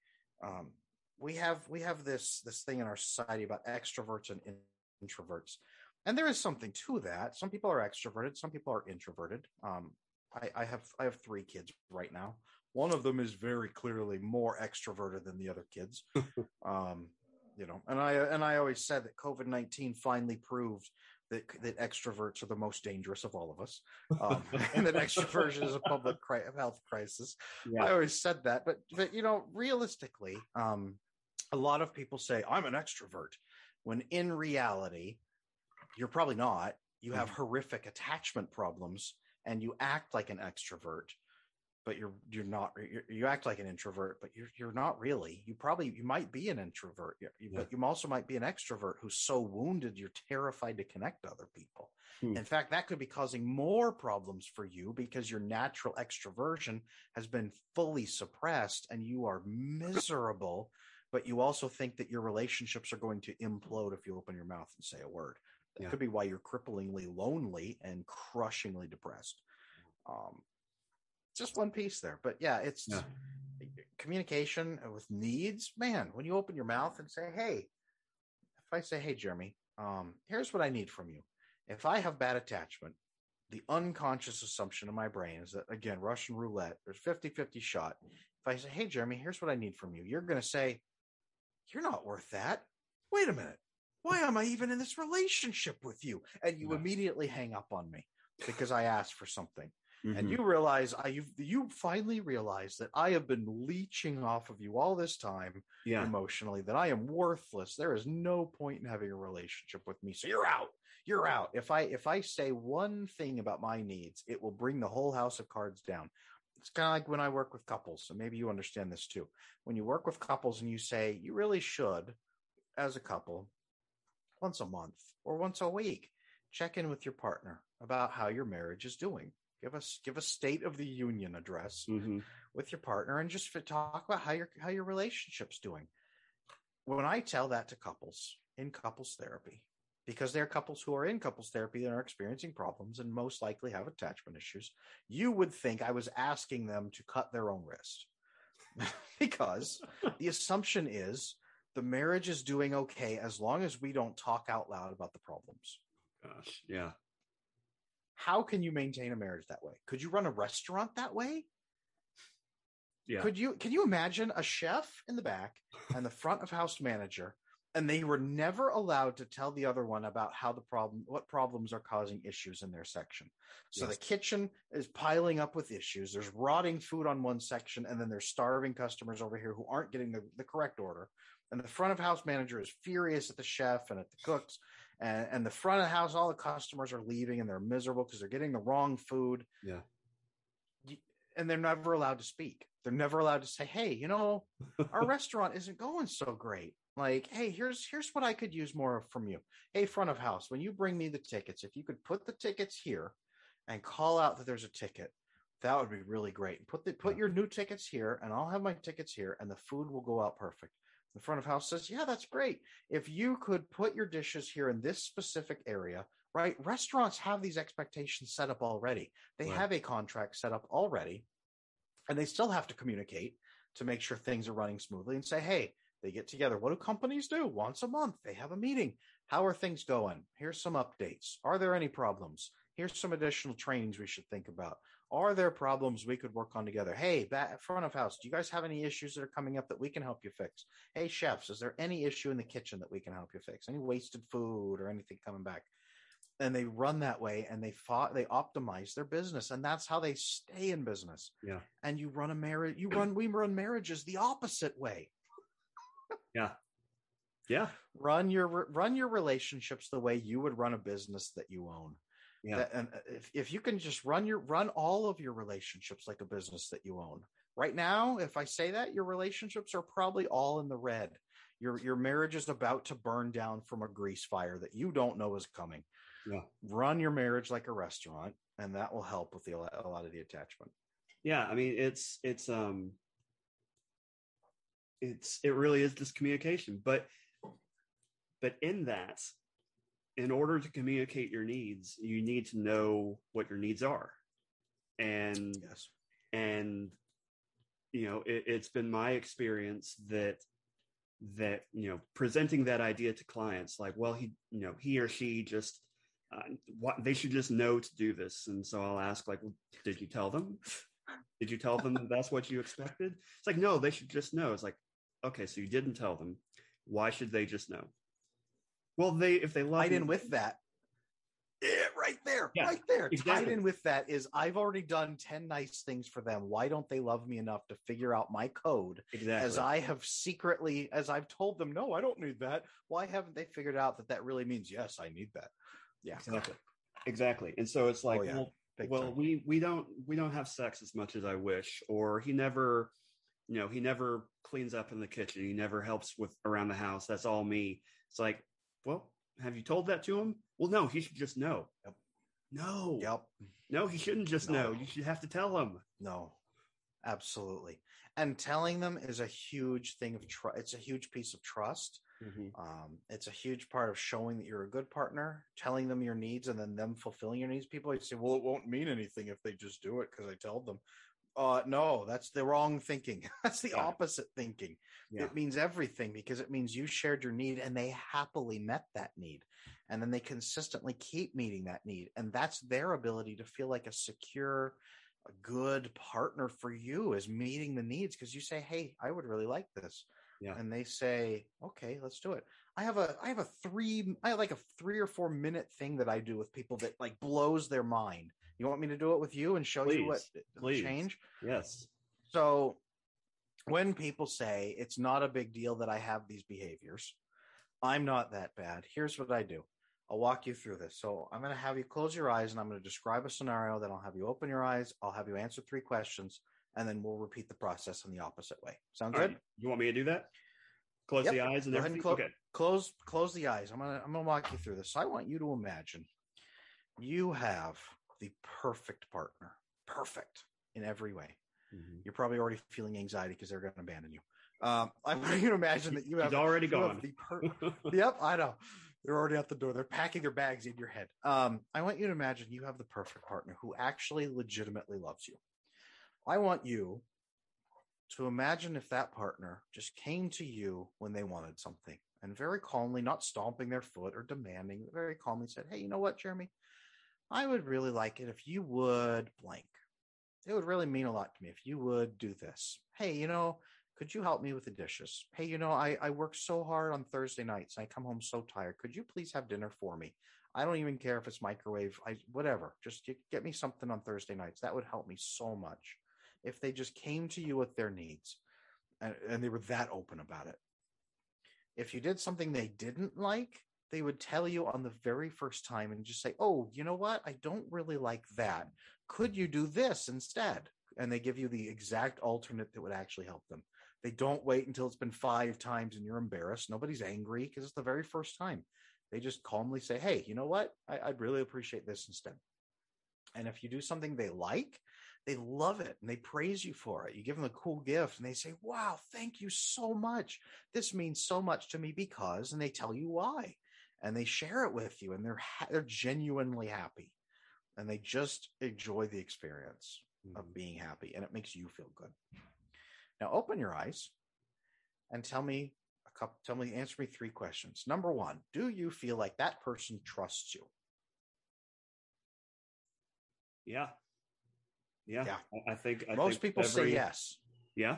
Um, we have we have this this thing in our society about extroverts and in- introverts, and there is something to that. Some people are extroverted, some people are introverted. Um, I, I have I have three kids right now. One of them is very clearly more extroverted than the other kids. (laughs) um, you know, and I and I always said that COVID nineteen finally proved that that extroverts are the most dangerous of all of us, um, (laughs) and that extroversion is a public cri- health crisis. Yeah. I always said that, but but you know, realistically, um, a lot of people say I'm an extrovert, when in reality, you're probably not. You have mm-hmm. horrific attachment problems, and you act like an extrovert but you're you're not you're, you act like an introvert but you're you're not really you probably you might be an introvert you, yeah. but you also might be an extrovert who's so wounded you're terrified to connect to other people hmm. in fact that could be causing more problems for you because your natural extroversion has been fully suppressed and you are miserable but you also think that your relationships are going to implode if you open your mouth and say a word that yeah. could be why you're cripplingly lonely and crushingly depressed um, just one piece there. But yeah, it's yeah. communication with needs. Man, when you open your mouth and say, "Hey," if I say, "Hey, Jeremy, um, here's what I need from you," if I have bad attachment, the unconscious assumption in my brain is that again, Russian roulette. There's 50-50 shot. If I say, "Hey, Jeremy, here's what I need from you," you're going to say, "You're not worth that." Wait a minute. Why am I even in this relationship with you? And you immediately hang up on me because I asked for something mm-hmm. and you realize I you you finally realize that I have been leeching off of you all this time yeah. emotionally that I am worthless. There is no point in having a relationship with me. So you're out. You're out. If I if I say one thing about my needs, it will bring the whole house of cards down. It's kind of like when I work with couples. So maybe you understand this too. When you work with couples and you say you really should as a couple once a month or once a week. Check in with your partner about how your marriage is doing. Give us give a state of the union address mm-hmm. with your partner and just talk about how your how your relationship's doing. When i tell that to couples in couples therapy because they're couples who are in couples therapy and are experiencing problems and most likely have attachment issues you would think i was asking them to cut their own wrist. (laughs) Because the assumption is the marriage is doing okay as long as we don't talk out loud about the problems gosh yeah how can you maintain a marriage that way? Could you run a restaurant that way? Yeah. Could you can you imagine a chef in the back and the front of house manager and they were never allowed to tell the other one about how the problem what problems are causing issues in their section. So yes. the kitchen is piling up with issues. There's rotting food on one section and then there's starving customers over here who aren't getting the, the correct order. And the front of house manager is furious at the chef and at the cooks and, and the front of the house, all the customers are leaving and they're miserable because they're getting the wrong food. Yeah. And they're never allowed to speak. They're never allowed to say, "Hey, you know, our (laughs) restaurant isn't going so great. Like, hey, here's here's what I could use more from you. Hey, front of house, when you bring me the tickets, if you could put the tickets here and call out that there's a ticket, that would be really great. Put the put your new tickets here, and I'll have my tickets here, and the food will go out perfect. The front of house says, Yeah, that's great. If you could put your dishes here in this specific area, right? Restaurants have these expectations set up already. They right. have a contract set up already, and they still have to communicate to make sure things are running smoothly and say, Hey, they get together. What do companies do? Once a month, they have a meeting. How are things going? Here's some updates. Are there any problems? Here's some additional trainings we should think about. Are there problems we could work on together? Hey, back front of house, do you guys have any issues that are coming up that we can help you fix? Hey, chefs, is there any issue in the kitchen that we can help you fix? Any wasted food or anything coming back? And they run that way and they fought, they optimize their business, and that's how they stay in business. Yeah. And you run a marriage, you run, we run marriages the opposite way. yeah. Yeah. Run your run your relationships the way you would run a business that you own. Yeah. That, and uh, if, if you can just run your run all of your relationships like a business that you own. Right now, if I say that, your relationships are probably all in the red. Your your marriage is about to burn down from a grease fire that you don't know is coming. Yeah. Run your marriage like a restaurant, and that will help with the, a lot of the attachment. Yeah, I mean it's it's um it's it really is this communication, but but in that in order to communicate your needs, you need to know what your needs are. And yes. and you know, it, it's been my experience that that you know presenting that idea to clients like well he you know he or she just uh, what, they should just know to do this. And so I'll ask, like, well, did you tell them? Did you tell them that's what you expected? It's like, no, they should just know. It's like, okay, so you didn't tell them. Why should they just know? Well, they if they love tied you- in with that. Yeah, right there, Yeah, right there. Tied in with that is I've already done 10 nice things for them. Why don't they love me enough to figure out my code exactly. as I have secretly, as I've told them, no, I don't need that. Why haven't they figured out that that really means, yes, I need that? Yeah. exactly, exactly. And so it's like, Oh, yeah. well, Big well, time. we we don't we don't have sex as much as I wish, or he never, you know, he never cleans up in the kitchen. He never helps with around the house. That's all me. It's like, well, have you told that to him? Well, no, he should just know. Yep. No, Yep. no, he shouldn't just No. know. You should have to tell him. No, absolutely. And telling them is a huge thing of trust. It's a huge piece of trust. Um, it's a huge part of showing that you're a good partner, telling them your needs, and then them fulfilling your needs. People say, "Well, it won't mean anything if they just do it because I told them." Uh, no, that's the wrong thinking. (laughs) that's the Yeah. opposite thinking. Yeah. It means everything because it means you shared your need and they happily met that need, and then they consistently keep meeting that need, and that's their ability to feel like a secure, a good partner for you is meeting the needs because you say, "Hey, I would really like this." Yeah. and they say, "Okay, let's do it." I have a I have a three I have like a three or four minute thing that I do with people that like blows their mind. You want me to do it with you and show you what Please, change? Yes. So when people say it's not a big deal that I have these behaviors, I'm not that bad. Here's what I do. I'll walk you through this. So I'm going to have you close your eyes and I'm going to describe a scenario. Then I'll have you open your eyes. I'll have you answer three questions and then we'll repeat the process in the opposite way. Sound All good? right. You want me to do that? Close Yep. the eyes and Go ahead and everything. clo- okay. close close the eyes. I'm gonna I'm gonna walk you through this. So I want you to imagine you have the perfect partner, perfect in every way. Mhm. You're probably already feeling anxiety because they're going to abandon you. Um, I want you to imagine that you have He's already you gone. the per- (laughs) yep, I know. They're already out the door. They're packing their bags in your head. Um, I want you to imagine you have the perfect partner who actually legitimately loves you. I want you to imagine if that partner just came to you when they wanted something and very calmly, not stomping their foot or demanding, very calmly said, Hey, you know what, Jeremy? I would really like it if you would blank. It would really mean a lot to me if you would do this. Hey, you know, could you help me with the dishes? Hey, you know, I, I work so hard on Thursday nights. I come home so tired. Could you please have dinner for me? I don't even care if it's microwave, I whatever. Just get, me something on Thursday nights. That would help me so much if they just came to you with their needs and, and they were that open about it. If you did something they didn't like, they would tell you on the very first time and just say, Oh, you know what? I don't really like that. Could you do this instead? And they give you the exact alternate that would actually help them. They don't wait until it's been five times and you're embarrassed. Nobody's angry because it's the very first time. They just calmly say, Hey, you know what? I, I'd really appreciate this instead. And if you do something they like, they love it and they praise you for it. You give them a cool gift and they say, Wow, thank you so much. This means so much to me because, and they tell you why. And they share it with you and they're, ha- they're genuinely happy and they just enjoy the experience Mhm. of being happy and it makes you feel good. Now open your eyes and tell me a couple, tell me, answer me three questions. Number one, do you feel like that person trusts you? Yeah. Yeah. Yeah. I- think I Most think people say yes. Yeah.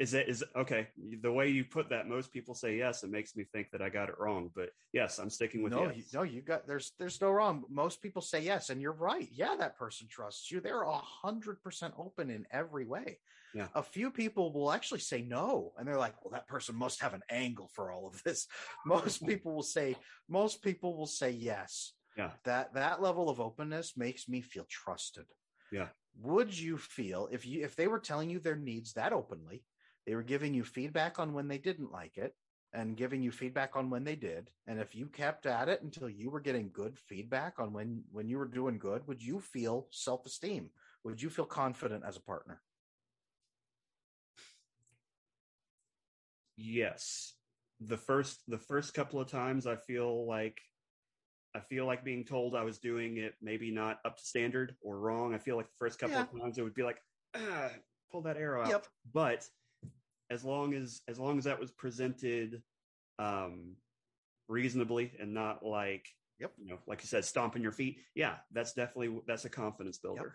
Is it is okay? The way you put that, most people say yes. It makes me think that I got it wrong, but yes, I'm sticking with no, yes. you, no, you got there's there's no wrong. Most people say yes, and you're right. Yeah, that person trusts you. They're a hundred percent open in every way. Yeah. A few people will actually say no, and they're like, "Well, that person must have an angle for all of this." (laughs) Most people will say, most people will say yes. Yeah. That that level of openness makes me feel trusted. Yeah. Would you feel if you if they were telling you their needs that openly, they were giving you feedback on when they didn't like it, and giving you feedback on when they did and if you kept at it until you were getting good feedback on when when you were doing good would you feel self-esteem would you feel confident as a partner Yes. The first the first couple of times I feel like I feel like being told I was doing it maybe not up to standard or wrong. I feel like the first couple of times it would be like, ah, pull that arrow out. Yep. But as long as as long as that was presented um reasonably and not like Yep. You know, like you said, stomping your feet. Yeah, that's definitely that's a confidence builder.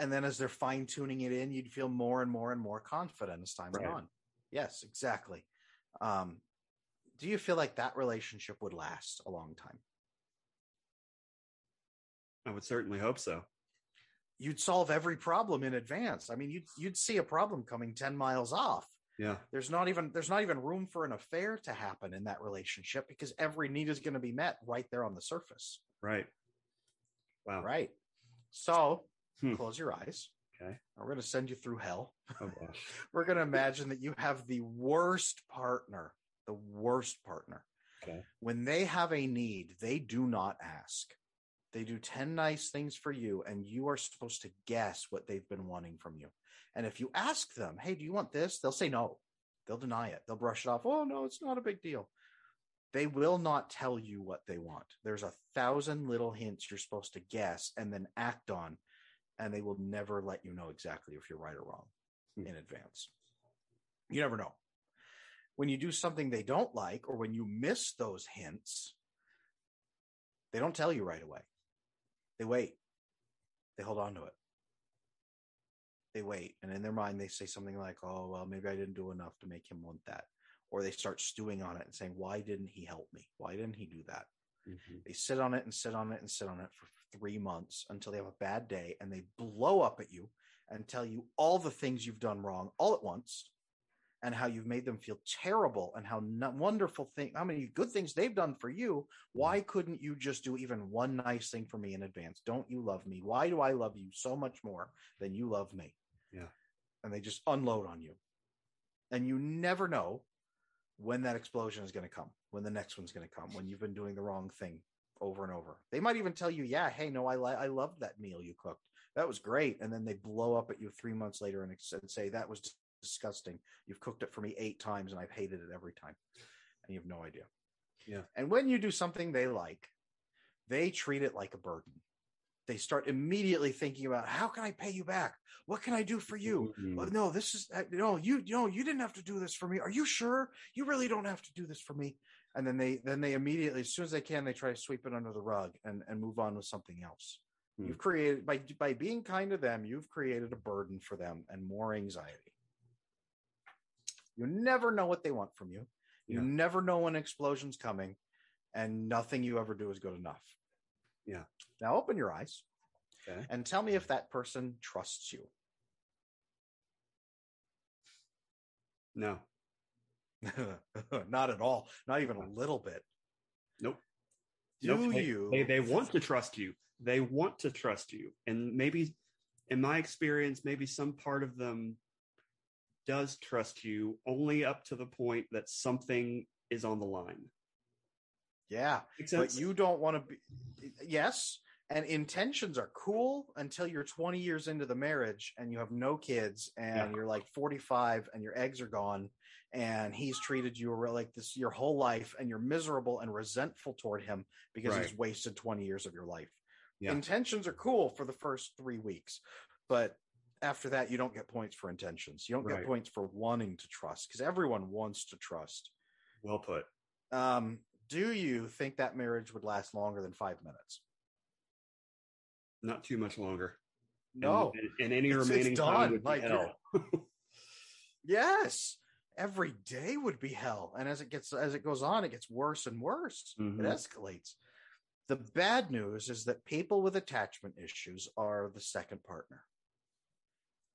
And then as they're fine tuning it in, you'd feel more and more and more confident as time went Right. on. Yes, exactly. Um, do you feel like that relationship would last a long time? I would certainly hope so. You'd solve every problem in advance. I mean, you'd you'd see a problem coming 10 miles off. Yeah. There's not even there's not even room for an affair to happen in that relationship because every need is going to be met right there on the surface. Right. Wow. Right. So Hmm. close your eyes. Okay. We're going to send you through hell. Oh. (laughs) We're going to imagine that you have the worst partner, the worst partner. Okay. When they have a need, they do not ask. They do 10 nice things for you, and you are supposed to guess what they've been wanting from you. And if you ask them, hey, do you want this? They'll say no. They'll deny it. They'll brush it off. Oh, no, it's not a big deal. They will not tell you what they want. There's a thousand little hints you're supposed to guess and then act on, and they will never let you know exactly if you're right or wrong Hmm. in advance. You never know. When you do something they don't like, or when you miss those hints, they don't tell you right away. They wait. They hold on to it. They wait. And in their mind, they say something like, oh, well, maybe I didn't do enough to make him want that. Or they start stewing on it and saying, why didn't he help me? Why didn't he do that? Mhm. They sit on it and sit on it and sit on it for three months until they have a bad day and they blow up at you and tell you all the things you've done wrong all at once and how you've made them feel terrible and how no- wonderful thing how many good things they've done for you. Why mm-hmm. couldn't you just do even one nice thing for me in advance? Don't you love me? Why do i love you so much more than you love me? Yeah. and they just unload on you. And you never know when that explosion is going to come when the next one's going to come when you've been doing the wrong thing over and over. They might even tell you yeah hey no i li- i loved that meal you cooked. That was great. And then they blow up at you three months later and say that was disgusting you've cooked it for me eight times and i've hated it every time and you have no idea Yeah. and when you do something they like they treat it like a burden they start immediately thinking about how can i pay you back what can i do for you Mhm. well, no, this is uh, no, you no, you didn't have to do this for me. Are you sure? You really don't have to do this for me. And then they then they immediately, as soon as they can, they try to sweep it under the rug and and move on with something else. Hmm. You've created by by being kind to them, you've created a burden for them and more anxiety. You never know what they want from you. You Yeah. never know when explosion's coming, and nothing you ever do is good enough. Yeah. Now open your eyes Okay. and tell me if that person trusts you. No. (laughs) Not at all. Not even a little bit. Nope. Do Nope, they- you? They, they want to trust you. They want to trust you. And maybe, in my experience, maybe some part of them does trust you only up to the point that something is on the line. yeah, but you don't want to be. Yes, and intentions are cool until you're 20 years into the marriage and you have no kids and Yeah. you're like 45 and your eggs are gone and he's treated you like this your whole life and you're miserable and resentful toward him because he's wasted 20 years of your life. Yeah. Intentions are cool for the first three weeks, but after that, you don't get points for intentions. You don't Right. get points for wanting to trust because everyone wants to trust. well put. Um, do you think that marriage would last longer than five minutes? Not too much longer. No. And, and any It's- it's remaining time done. would be Like, hell. (laughs) Yes. Every day would be hell. And as it gets as it goes on, it gets worse and worse. Mhm. It escalates. The bad news is that people with attachment issues are the second partner.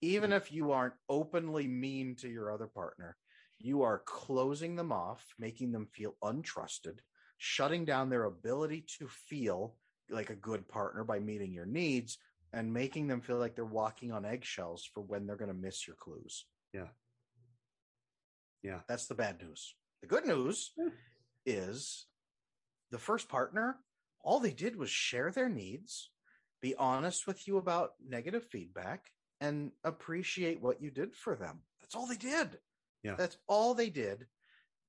Even if you aren't openly mean to your other partner, you are closing them off, making them feel untrusted, shutting down their ability to feel like a good partner by meeting your needs, and making them feel like they're walking on eggshells for when they're going to miss your clues. Yeah. Yeah. That's the bad news. The good news is the first partner, all they did was share their needs, be honest with you about negative feedback, and appreciate what you did for them. That's all they did. Yeah. That's all they did.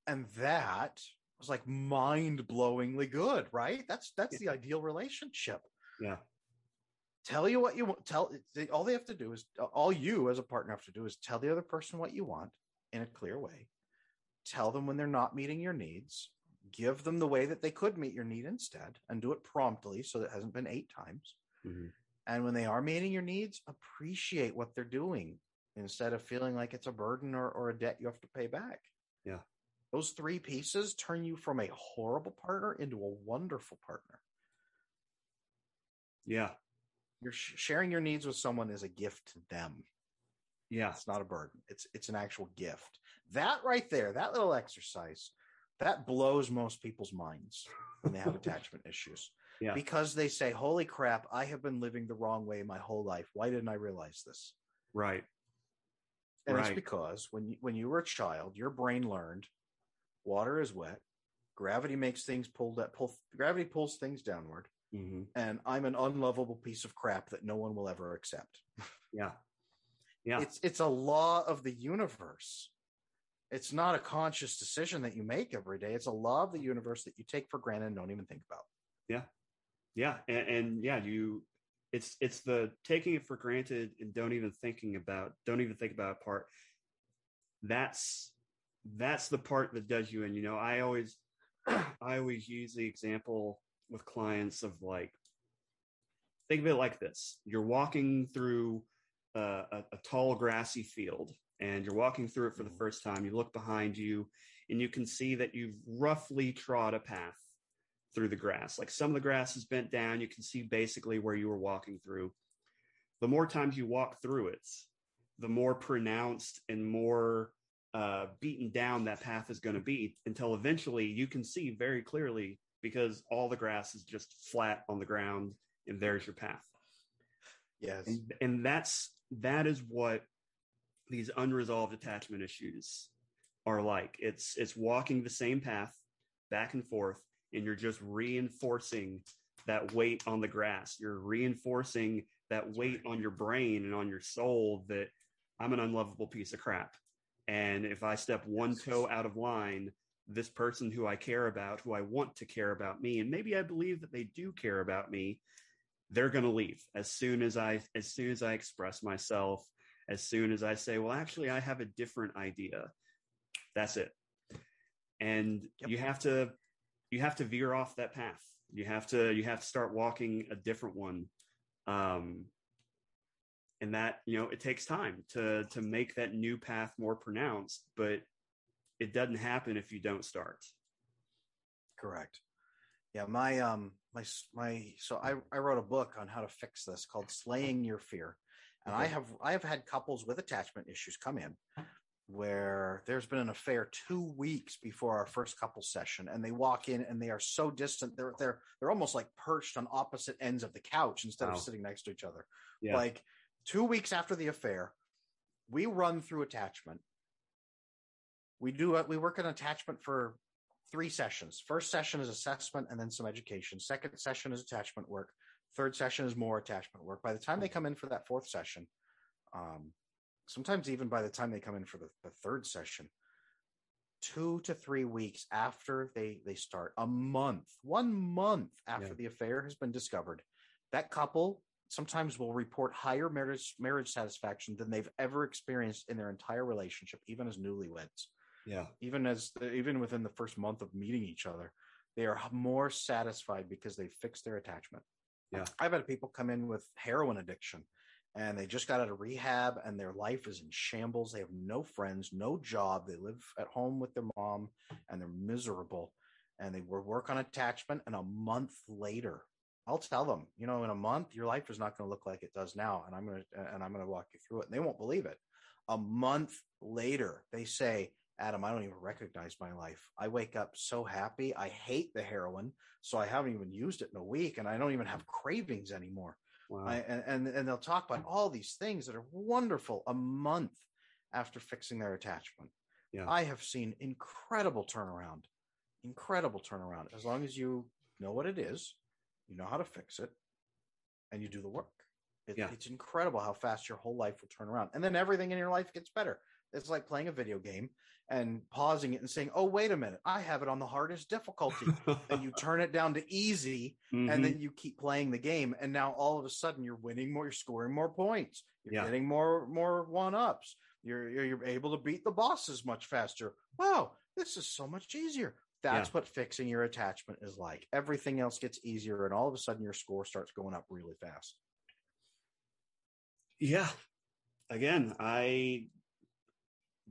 And that was like mind-blowingly good, right? That's that's the ideal relationship. Yeah. Tell you what you want. Tell they, all they have to do is all you as a partner have to do is tell the other person what you want in a clear way. Tell them when they're not meeting your needs. give them the way that they could meet your need instead and do it promptly so that it hasn't been eight times. Mhm. And when they are meeting your needs, appreciate what they're doing instead of feeling like it's a burden or, or a debt you have to pay back. Yeah. Those three pieces turn you from a horrible partner into a wonderful partner. Yeah. You're sh- sharing your needs with someone is a gift to them. Yeah. It's not a burden. It's it's an actual gift. That right there, that little exercise, that blows most people's minds when they have (laughs) attachment issues. Yeah. Because they say, "Holy crap, I have been living the wrong way my whole life. Why didn't I realize this?" Right. And it's Right. because when you, when you were a child, your brain learned water is wet, gravity makes things pull that pull gravity pulls things downward, hmm and I'm an unlovable piece of crap that no one will ever accept. Yeah. Yeah. It's it's a law of the universe. It's not a conscious decision that you make every day. It's a law of the universe that you take for granted and don't even think about. yeah and, and yeah you it's it's the taking it for granted and don't even thinking about don't even think about it part. That's that's the part that does you and you know i always (clears throat) i always use the example with clients of like think of it like this. You're walking through a, a, a tall grassy field and you're walking through it for the Mhm. first time. You look behind you and you can see that you've roughly trod a path through the grass. Like some of the grass is bent down. You can see basically where you were walking through. The more times you walk through it, the more pronounced and more uh, beaten down that path is going to be until eventually you can see very clearly because all the grass is just flat on the ground and there's your path. Yes. And, and that's that is what these unresolved attachment issues are like. It's it's walking the same path back and forth, and you're just reinforcing that weight on the grass. You're reinforcing that weight on your brain and on your soul that I'm an unlovable piece of crap. And if I step one toe out of line, this person who I care about, who I want to care about me, and maybe I believe that they do care about me, they're going to leave as soon as I as soon as I express myself, as soon as I say, "Well, actually I have a different idea." That's it. And Yep. you have to you have to veer off that path. You have to you have to start walking a different one. Um and that, you know, it takes time to to make that new path more pronounced, but it doesn't happen if you don't start. Correct. Yeah, my um my my so I I wrote a book on how to fix this called Slaying Your Fear. And I have I have had couples with attachment issues come in where there's been an affair 2 weeks before our first couple session and they walk in and they are so distant they're they're they're almost like perched on opposite ends of the couch instead Wow. of sitting next to each other. Yeah. Like 2 weeks after the affair, we run through attachment. We do we work on attachment for three sessions. First session is assessment and then some education. Second session is attachment work. Third session is more attachment work. By the time they come in for that fourth session, um, sometimes even by the time they come in for the, the third session, two to three weeks after they they start, a month, one month after Yeah. the affair has been discovered, that couple sometimes will report higher marriage marriage satisfaction than they've ever experienced in their entire relationship, even as newlyweds Yeah. even as even within the first month of meeting each other they are more satisfied because they fixed their attachment Yeah. i've had people come in with heroin addiction and they just got out of rehab and their life is in shambles they have no friends no job they live at home with their mom and they're miserable and they work on attachment and a month later i'll tell them you know in a month your life is not going to look like it does now and i'm going to and i'm going to walk you through it and they won't believe it a month later they say Adam, I don't even recognize my life. I wake up so happy. I hate the heroin, so I haven't even used it in a week, and I don't even have cravings anymore. Wow. I, and, and and they'll talk about all these things that are wonderful a month after fixing their attachment. Yeah. I have seen incredible turnaround, incredible turnaround. As long as you know what it is, you know how to fix it, and you do the work. It, Yeah. It's incredible how fast your whole life will turn around, and then everything in your life gets better. It's like playing a video game and pausing it and saying, "Oh, wait a minute, I have it on the hardest difficulty." and you turn it down to easy, Mhm. and then you keep playing the game and now all of a sudden you're winning more you're scoring more points you're Yeah. getting more more one ups you're, you're you're able to beat the bosses much faster wow this is so much easier That's what fixing your attachment is like. Everything else gets easier, and all of a sudden your score starts going up really fast. Yeah. Again, I,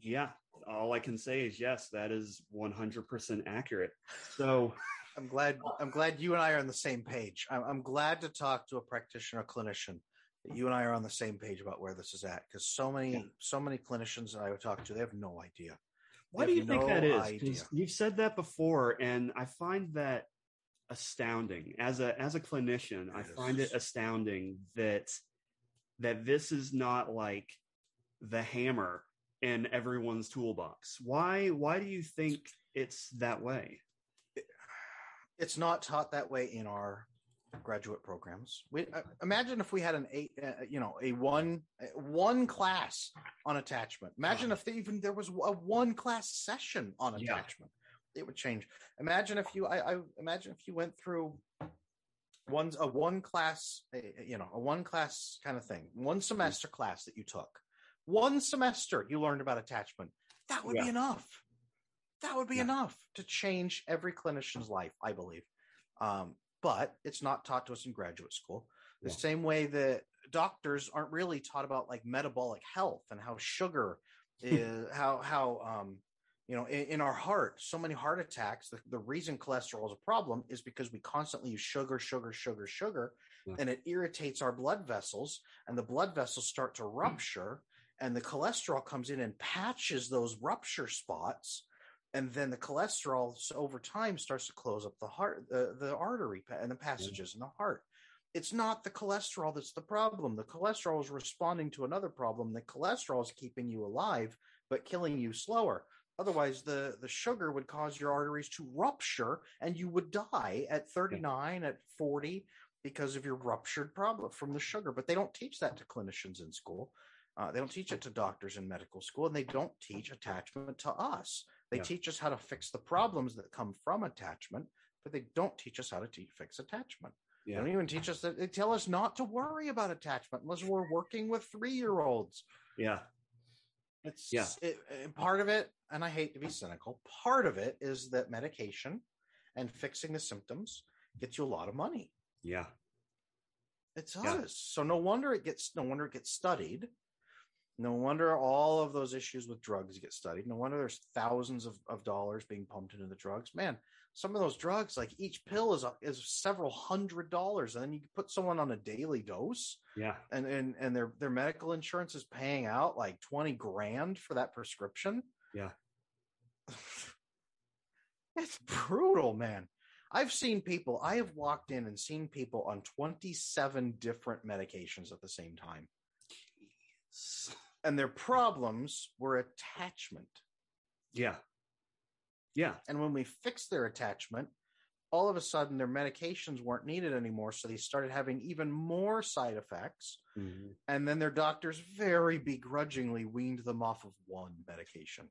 yeah, all I can say is yes, that is 100% accurate. So, (laughs) I'm glad. I'm glad you and I are on the same page. I'm, I'm glad to talk to a practitioner, a clinician. That you and I are on the same page about where this is at, because so many, Yeah. so many clinicians that I would talk to, they have no idea. why do you think that is? You've said that before, and I find that astounding. As a as a clinician, I find it astounding that that this is not like the hammer in everyone's toolbox. Why why do you think it's that way? It's not taught that way in our graduate programs. We uh, imagine if we had an eight, uh, you know, a one uh, one class on attachment. Imagine if there even there was a one class session on Yeah. attachment. It would change. Imagine if you, I, I imagine if you went through one's a one class, uh, you know, a one class kind of thing, one semester class that you took. One semester you learned about attachment. That would Yeah. be enough. That would be Yeah. enough to change every clinician's life, I believe. Um, but it's not taught to us in graduate school. The Yeah. same way that doctors aren't really taught about like metabolic health and how sugar (laughs) is how how um you know in, in our heart so many heart attacks the, the reason cholesterol is a problem is because we constantly use sugar sugar sugar sugar Yeah. and it irritates our blood vessels and the blood vessels start to rupture and the cholesterol comes in and patches those rupture spots and then the cholesterol over time starts to close up the heart the, the artery and the passages in the heart. It's not the cholesterol that's the problem. The cholesterol is responding to another problem. The cholesterol is keeping you alive but killing you slower. Otherwise the the sugar would cause your arteries to rupture and you would die at 39 at 40 because of your ruptured problem from the sugar but they don't teach that to clinicians in school uh, they don't teach it to doctors in medical school and they don't teach attachment to us they Yeah. teach us how to fix the problems that come from attachment but they don't teach us how to te- fix attachment they don't even teach us that they tell us not to worry about attachment unless we're working with three year olds Yeah. it's Yeah. it, and part of it, and I hate to be cynical, part of it is that medication and fixing the symptoms gets you a lot of money. Yeah. It Yeah. does. So no wonder it gets no wonder it gets studied. No wonder all of those issues with drugs get studied. No wonder there's thousands of, of dollars being pumped into the drugs. Man, some of those drugs, like each pill is a, is several hundred dollars, and then you put someone on a daily dose, Yeah. and and and their their medical insurance is paying out like 20 grand for that prescription Yeah. (sighs) it's brutal man i've seen people i have walked in and seen people on 27 different medications at the same time and their problems were attachment Yeah. Yeah. and when we fixed their attachment all of a sudden their medications weren't needed anymore so they started having even more side effects Mhm. and then their doctors very begrudgingly weaned them off of one medication.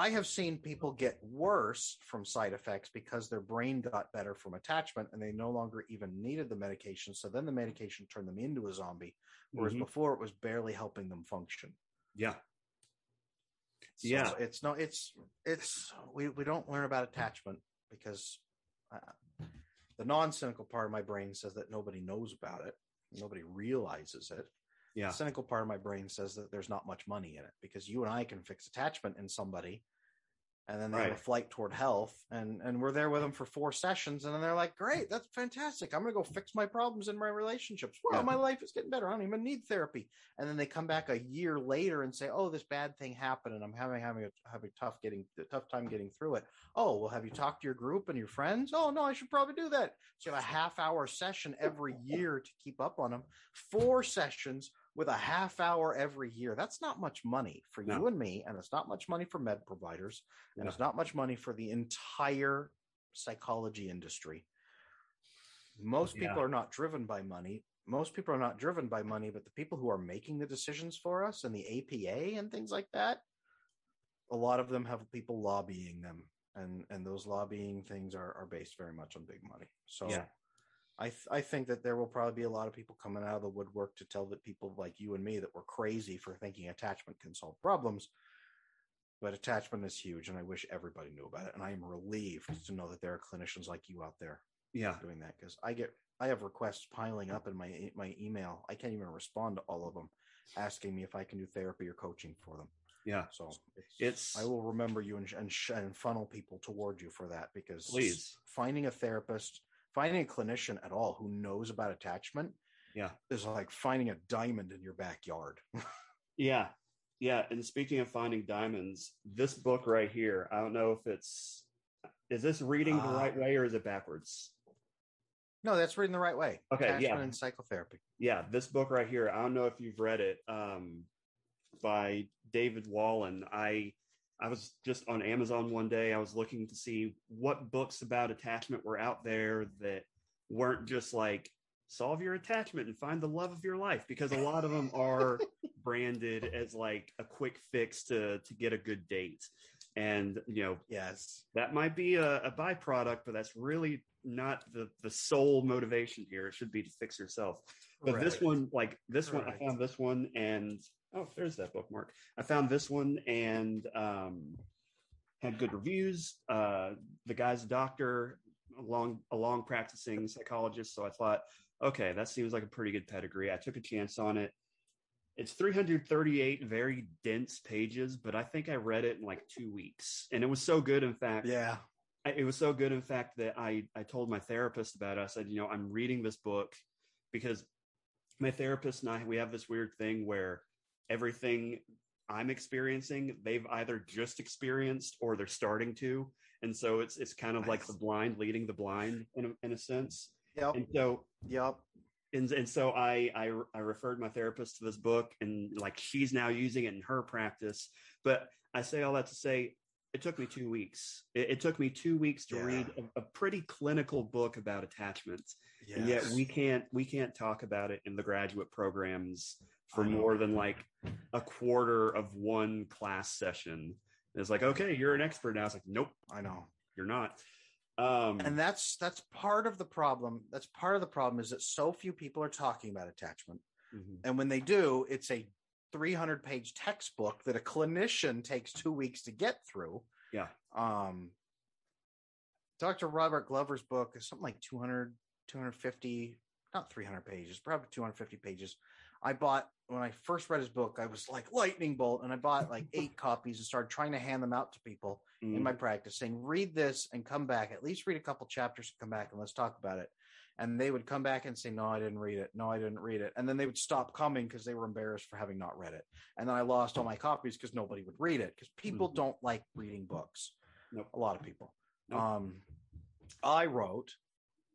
I have seen people get worse from side effects because their brain got better from attachment and they no longer even needed the medication. So then the medication turned them into a zombie, whereas Mhm. before it was barely helping them function. Yeah. So Yeah. it's no, it's it's we we don't learn about attachment because uh, the non-cynical part of my brain says that nobody knows about it, nobody realizes it. Yeah. The cynical part of my brain says that there's not much money in it because you and I can fix attachment in somebody, and then they have a flight toward health, and and we're there with them for four sessions, and then they're like, "Great, that's fantastic! I'm gonna go fix my problems in my relationships. Well, Yeah. my life is getting better. I don't even need therapy." And then they come back a year later and say, "Oh, this bad thing happened, and I'm having having a having tough getting a tough time getting through it." Oh, well, have you talked to your group and your friends? Oh, no, I should probably do that. So you have a half hour session every year to keep up on them. Four sessions with a half hour every year. That's not much money for No. you and me, and it's not much money for med providers, and Yeah. it's not much money for the entire psychology industry. Most people are not driven by money. Most people are not driven by money, but the people who are making the decisions for us and the APA and things like that, a lot of them have people lobbying them. And and those lobbying things are, are based very much on big money. So Yeah. I th- I think that there will probably be a lot of people coming out of the woodwork to tell that people like you and me that we're crazy for thinking attachment can solve problems. but attachment is huge, and I wish everybody knew about it. And I am relieved to know that there are clinicians like you out there Yeah. doing that because I get I have requests piling up in my my email. I can't even respond to all of them, asking me if I can do therapy or coaching for them. Yeah. So it's, It's- I will remember you and and, sh- and funnel people toward you for that because Please. finding a therapist, finding a clinician at all who knows about attachment, Yeah. is like finding a diamond in your backyard. (laughs) Yeah. Yeah. And speaking of finding diamonds, this book right here, I don't know if it's is this reading the Ah. right way or is it backwards? no, that's reading the right way. Okay, attachment yeah. and psychotherapy. Yeah, this book right here, I don't know if you've read it, um, by David Wallin. I I was just on Amazon one day. I was looking to see what books about attachment were out there that weren't just like solve your attachment and find the love of your life because a lot of them are (laughs) branded as like a quick fix to to get a good date. And you know, Yes. that might be a, a byproduct, but that's really not the the sole motivation here. It should be to fix yourself. But this one, like this one, I found this one, and oh, there's that bookmark. I found this one and um, had good reviews. Uh, the guy's a doctor, a long a long practicing psychologist. So I thought, okay, that seems like a pretty good pedigree. I took a chance on it. It's 338 very dense pages, but I think I read it in like two weeks, and it was so good. In fact, Yeah. I- it was so good in fact that i i told my therapist about it i said you know i'm reading this book because my therapist and i we have this weird thing where everything i'm experiencing they've either just experienced or they're starting to and so it's it's kind of like the blind leading the blind in a, in a sense Yep. and so Yep. and and so I, I I referred my therapist to this book, and like she's now using it in her practice. But I say all that to say, it took me two weeks. It, it took me two weeks to Yeah. read a, a pretty clinical book about attachments, and yet we can't we can't talk about it in the graduate programs for more than like a quarter of one class session. And it's like, okay, you're an expert now. It's like, nope, I know. you're not. Um, and that's that's part of the problem that's part of the problem is that so few people are talking about attachment mhm. and when they do it's a 300 page textbook that a clinician takes two weeks to get through Yeah. um dr robert glover's book is something like 200 250 not 300 pages probably 250 pages i bought when i first read his book i was like lightning bolt and i bought like (laughs) eight copies and started trying to hand them out to people in Mm. my practice saying, read this and come back, at least read a couple chapters and come back and let's talk about it. And they would come back and say, no, I didn't read it. No, I didn't read it. And then they would stop coming because they were embarrassed for having not read it. And then I lost all my copies because nobody would read it because people Mhm. don't like reading books. Nope. A lot of people. Nope. Um, I wrote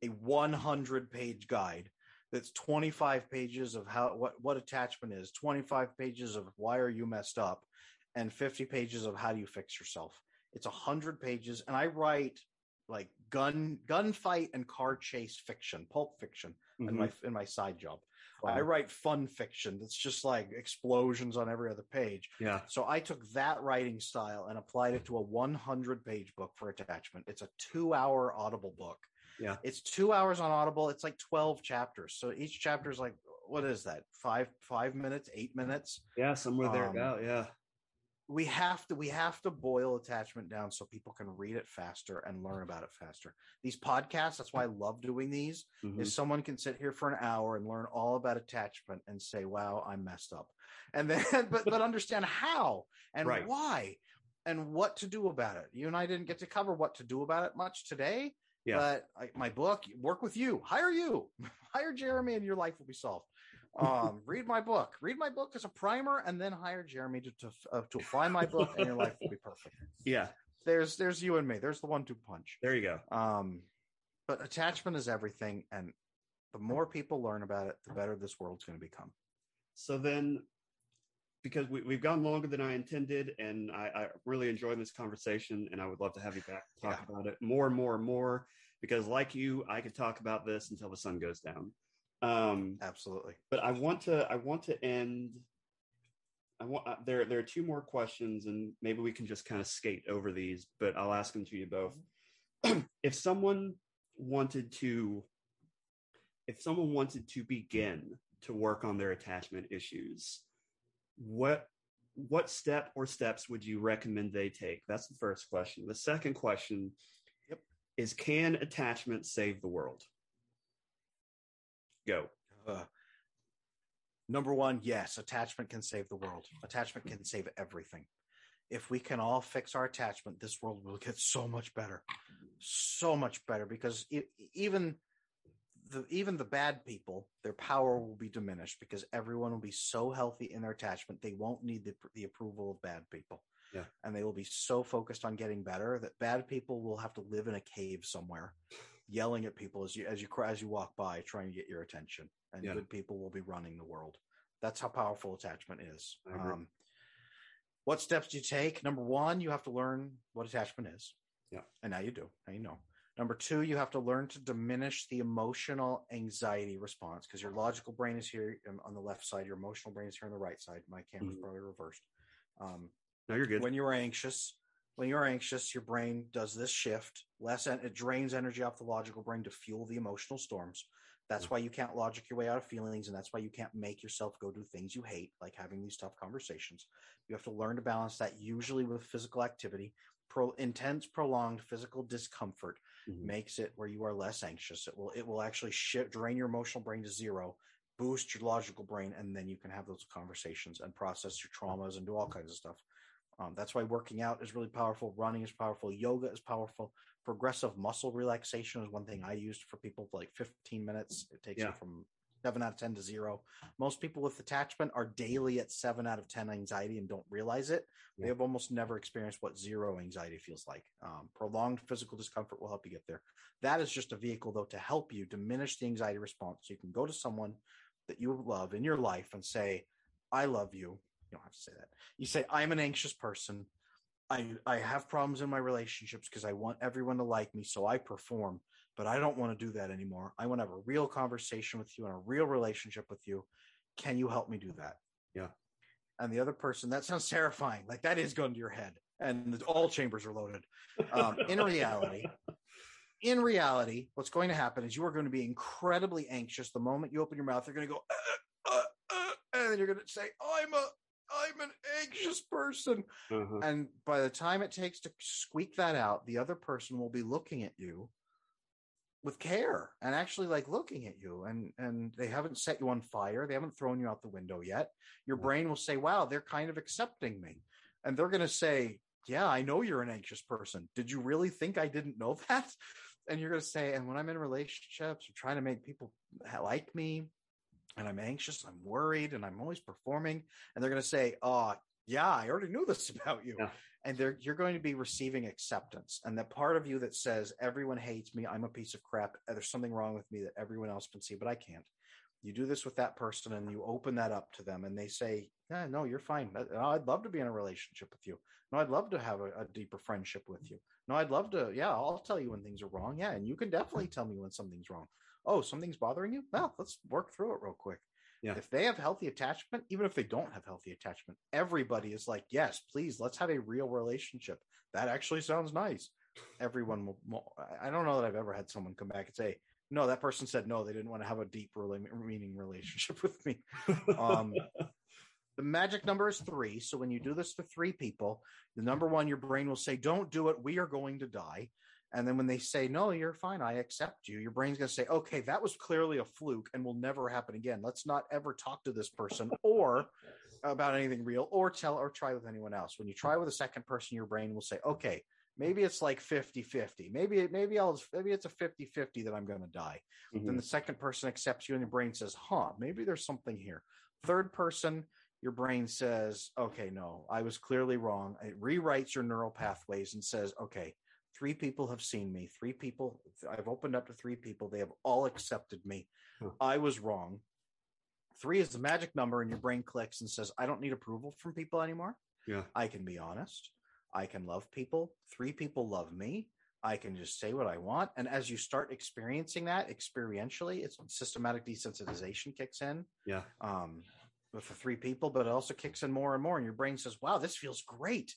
a 100 page guide that's 25 pages of how what what attachment is 25 pages of why are you messed up and 50 pages of how do you fix yourself it's 100 pages and i write like gun gunfight and car chase fiction pulp fiction in Mhm. my in my side job Wow. i write fun fiction that's just like explosions on every other page yeah. so I took that writing style and applied it to a 100 page book for attachment. It's a two hour Audible book. Yeah. It's two hours on Audible. It's like 12 chapters. So each chapter is like, what is that? Five, five minutes, eight minutes. Yeah, somewhere there Um, about, yeah. We have to, we have to boil attachment down so people can read it faster and learn about it faster. These podcasts, that's why I love doing these Mhm. is someone can sit here for an hour and learn all about attachment and say, "Wow, I'm messed up," and then (laughs) but but understand how and Right. why and what to do about it. You and I didn't get to cover what to do about it much today. Yeah. But I, my book, work with you, hire you, (laughs) hire Jeremy, and your life will be solved. Um, (laughs) read my book. Read my book as a primer, and then hire Jeremy to to, uh, to apply my book, and your life will be perfect. (laughs) Yeah, There's there's you and me. There's the one-two punch. there you go. Um, but attachment is everything, and the more people learn about it, the better this world's going to become. So then, because we, we've gone longer than I intended, and I, I really enjoyed this conversation, and I would love to have you back to talk about it more and more and more. Because, like you, I could talk about this until the sun goes down. Um, Absolutely. but I want to I want to end. I want uh, there there are two more questions, and maybe we can just kind of skate over these. But I'll ask them to you both. (clears throat) if someone wanted to, if someone wanted to begin to work on their attachment issues, what what step or steps would you recommend they take? That's the first question. The second question Yep. is can attachment save the world? Go. Uh, number one, yes, attachment can save the world. Attachment can save everything. If we can all fix our attachment, this world will get so much better, so much better. Because e even the even the bad people, their power will be diminished because everyone will be so healthy in their attachment they won't need the the approval of bad people. Yeah. and they will be so focused on getting better that bad people will have to live in a cave somewhere yelling at people as you as you as you walk by trying to get your attention and Yeah. good people will be running the world that's how powerful attachment is um, what steps do you take number one you have to learn what attachment is Yeah. and now you do now you know number two you have to learn to diminish the emotional anxiety response because your logical brain is here on the left side your emotional brain is here on the right side my camera's Mhm. probably reversed um, No, you're good. when you're anxious when you're anxious your brain does this shift less en- it drains energy off the logical brain to fuel the emotional storms that's Yeah. why you can't logic your way out of feelings and that's why you can't make yourself go do things you hate like having these tough conversations you have to learn to balance that usually with physical activity Pro- intense prolonged physical discomfort Mhm. makes it where you are less anxious it will it will actually shift drain your emotional brain to zero boost your logical brain and then you can have those conversations and process your traumas and do all kinds of stuff um, that's why working out is really powerful. Running is powerful. Yoga is powerful. Progressive muscle relaxation is one thing I used for people for like 15 minutes. It takes Yeah. you from seven out of 10 to zero. Most people with attachment are daily at seven out of 10 anxiety and don't realize it. Yeah. They have almost never experienced what zero anxiety feels like. Um, prolonged physical discomfort will help you get there. That is just a vehicle, though, to help you diminish the anxiety response. So you can go to someone that you love in your life and say, I love you. You don't have to say that. You say, I'm an anxious person. I, I have problems in my relationships because I want everyone to like me, so I perform, but I don't want to do that anymore. I want to have a real conversation with you and a real relationship with you. Can you help me do that? Yeah. And the other person, that sounds terrifying. Like that is going to your head, and all chambers are loaded. Um, in reality, in reality, what's going to happen is you are going to be incredibly anxious the moment you open your mouth. You're going to go, uh, uh, uh, and then you're going to say, "I'm a, I'm an anxious person." Uh-huh. And by the time it takes to squeak that out, the other person will be looking at you with care and actually like looking at you and and they haven't set you on fire they haven't thrown you out the window yet. Your brain will say wow they're kind of accepting me. And they're going to say yeah i know you're an anxious person. Did you really think i didn't know (laughs) that? And you're going to say and when i'm in relationships or trying to make people like me and i'm anxious i'm worried and i'm always performing. And they're going to say oh yeah i already knew this (laughs) about you. Yeah. And you're going to be receiving acceptance. And that part of you that says everyone hates me. I'm a piece of crap. Uh, there's something wrong with me that everyone else can see but i can't. You do this with that person and you open that up to them and they say yeah, no you're fine. Uh, i'd love to be in a relationship with you. No i'd love to have a, a deeper friendship with you. No i'd love to yeah i'll tell you when things are wrong. Yeah and you can definitely tell me when something's wrong. Oh something's bothering you? Well let's work through it real quick Yeah. if they have healthy attachment even if they don't have healthy attachment everybody is like yes please let's have a real relationship. That actually sounds nice. Everyone will I- don't know that i've ever had someone come back and say no that person said no they didn't want to have a deep rela- meaning relationship (laughs) with me. Um the magic number is three so when you do this to three people the number one your brain will say don't do it we are going to die and then when they say no you're fine i accept you your brain's going to say okay that was clearly a fluke and will never happen again. Let's not ever talk to this person or about anything real or tell or try with anyone else. When you try with a second person your brain will say okay maybe it's like 50-50 maybe maybe i'll maybe it's a 50-50 that i'm going to die. Mhm. then the second person accepts you and your brain says huh maybe there's something here. Third person your brain says okay no i was clearly wrong. It rewrites your neural pathways and says okay three people have seen me three people i've opened up to three people they have all accepted me Huh. i was wrong three is the magic number and your brain clicks and says i don't need approval from people anymore yeah. I can be honest. I can love people. Three people love me. I can just say what I want. And as you start experiencing that experientially, it's systematic desensitization kicks in Yeah. um, with the three people, but it also kicks in more and more. And your brain says, wow, this feels great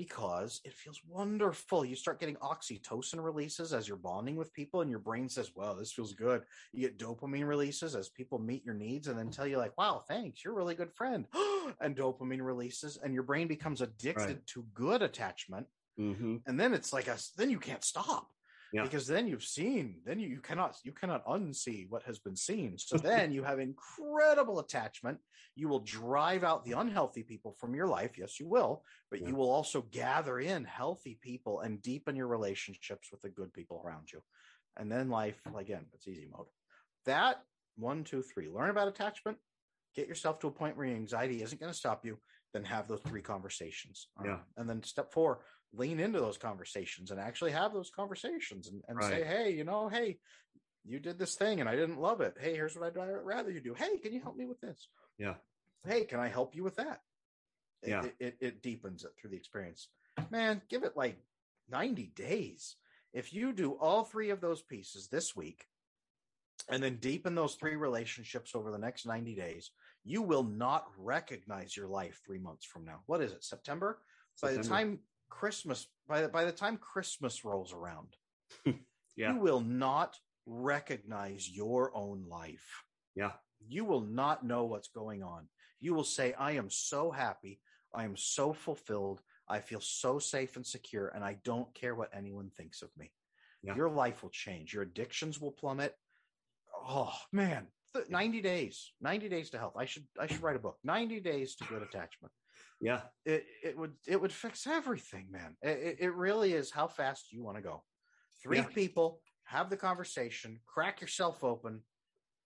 because it feels wonderful. You start getting oxytocin releases as you're bonding with people, and your brain says, Well, this feels good. You get dopamine releases as people meet your needs and then tell you, like, wow, thanks, you're a really good friend. (gasps) and dopamine releases, and your brain becomes addicted Right. to good attachment. hmm And then it's like a then you can't stop. Yeah. Because then you've seen, then you, you cannot you cannot unsee what has been seen. So then you have incredible attachment. You will drive out the unhealthy people from your life. Yes, you will, but Yeah. you will also gather in healthy people and deepen your relationships with the good people around you. And then life, again, it's easy mode. That one, two, three. Learn about attachment. Get yourself to a point where your anxiety isn't going to stop you. Then have those three conversations. Yeah. Um, and then step four, lean into those conversations and actually have those conversations and, and say, hey, you know, hey, you did this thing and I didn't love it. Hey, here's what I'd rather you do. Hey, can you help me with this? Yeah. Hey, can I help you with that? Yeah. It, it, it deepens it through the experience. Man, give it like 90 days. If you do all three of those pieces this week and then deepen those three relationships over the next 90 days, you will not recognize your life three months from now. What is it? September? By the time Christmas, by the, by the time Christmas rolls around, (laughs) Yeah. you will not recognize your own life. Yeah. You will not know what's going on. You will say, I am so happy. I am so fulfilled. I feel so safe and secure, and I don't care what anyone thinks of me. Yeah. Your life will change. Your addictions will plummet. Oh man, Th- 90 days, 90 days to health. I should, I should write a book. 90 days to good attachment Yeah. it it would it would fix everything, man. It, it- really is how fast you want to go. Three Yeah. people have the conversation, crack yourself open,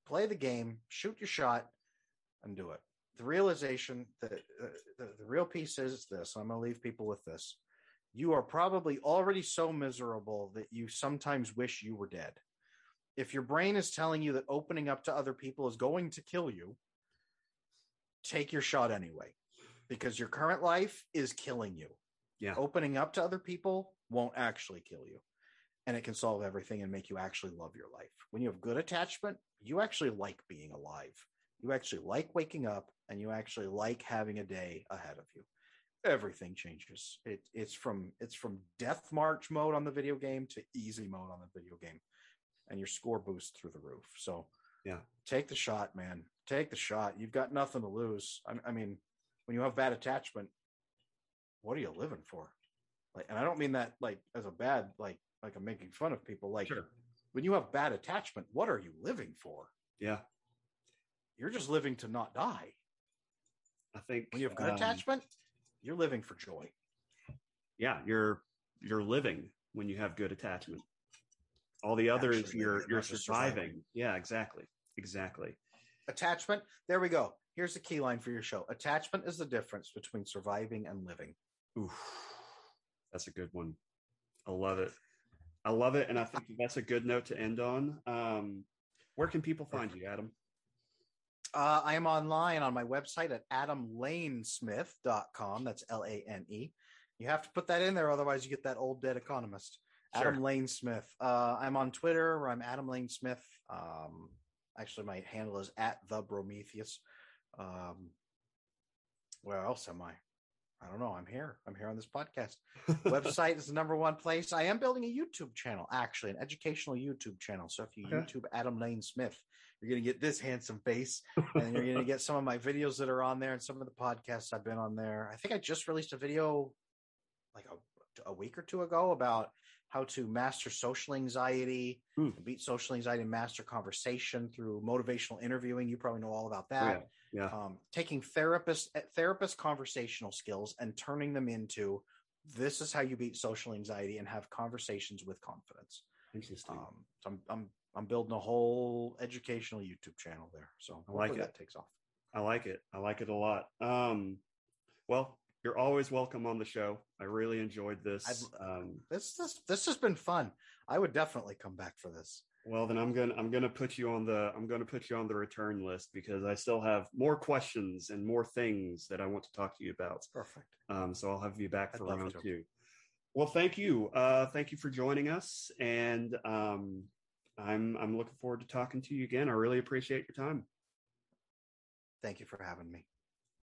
play the game, shoot your shot, and do it. The realization that uh, the, the real piece is this. I'm going to leave people with this. You are probably already so miserable that you sometimes wish you were dead. If your brain is telling you that opening up to other people is going to kill you, take your shot anyway because your current life is killing you. Yeah. Opening up to other people won't actually kill you. And it can solve everything and make you actually love your life. When you have good attachment, you actually like being alive. You actually like waking up and you actually like having a day ahead of you. Everything changes. It, it's from it's from death march mode on the video game to easy mode on the video game. And your score boosts through the roof. So Yeah. take the shot, man. Take the shot. You've got nothing to lose. I, I mean, when you have bad attachment, what are you living for? Like, and I don't mean that like as a bad, like, like I'm making fun of people. Like, Sure. when you have bad attachment, what are you living for? Yeah. You're just living to not die. I think When you have good um, attachment, you're living for joy. yeah, you're you're living when you have good attachment. All the others, Actually you're you're surviving. surviving. Yeah, exactly, exactly. Attachment. There we go. Here's the key line for your show. Attachment is the difference between surviving and living. Oof, that's a good one. I love it. I love it, and I think that's a good note to end on. Um, where can people find you, Adam? Uh, I am online on my website at adamlanesmith.com. That's L A N E. You have to put that in there, otherwise, you get that old dead economist. Sure. Adam Lane Smith. Uh, I'm on Twitter where I'm Adam Lane Smith. Um, actually, my handle is at the Prometheus. Um, where else am I? I don't know. I'm here. I'm here on this podcast. (laughs) Website is the number one place. I am building a YouTube channel, actually, an educational YouTube channel. So if you Okay. YouTube Adam Lane Smith, you're going to get this handsome face, and you're going to get some of my videos that are on there and some of the podcasts I've been on there. I think I just released a video like a, a week or two ago about how to master social anxiety, Hmm. beat social anxiety, and master conversation through motivational interviewing. You probably know all about that yeah, yeah. um, taking therapist eh, therapist conversational skills and turning them into this is how you beat social anxiety and have conversations with confidence. Interesting. Um, so I'm I'm I'm building a whole educational YouTube channel there. So I like it. that takes off. I like it. I like it a lot. Um, well, you're always welcome on the show. I really enjoyed this. Um, This this this has been fun. I would definitely come back for this. Well, then I'm gonna I'm gonna put you on the I'm gonna put you on the return list because I still have more questions and more things that I want to talk to you about. Perfect. Um, so I'll have you back I'd for round two. Well, thank you. Uh, thank you for joining us, and um, I'm I'm looking forward to talking to you again. I really appreciate your time. Thank you for having me.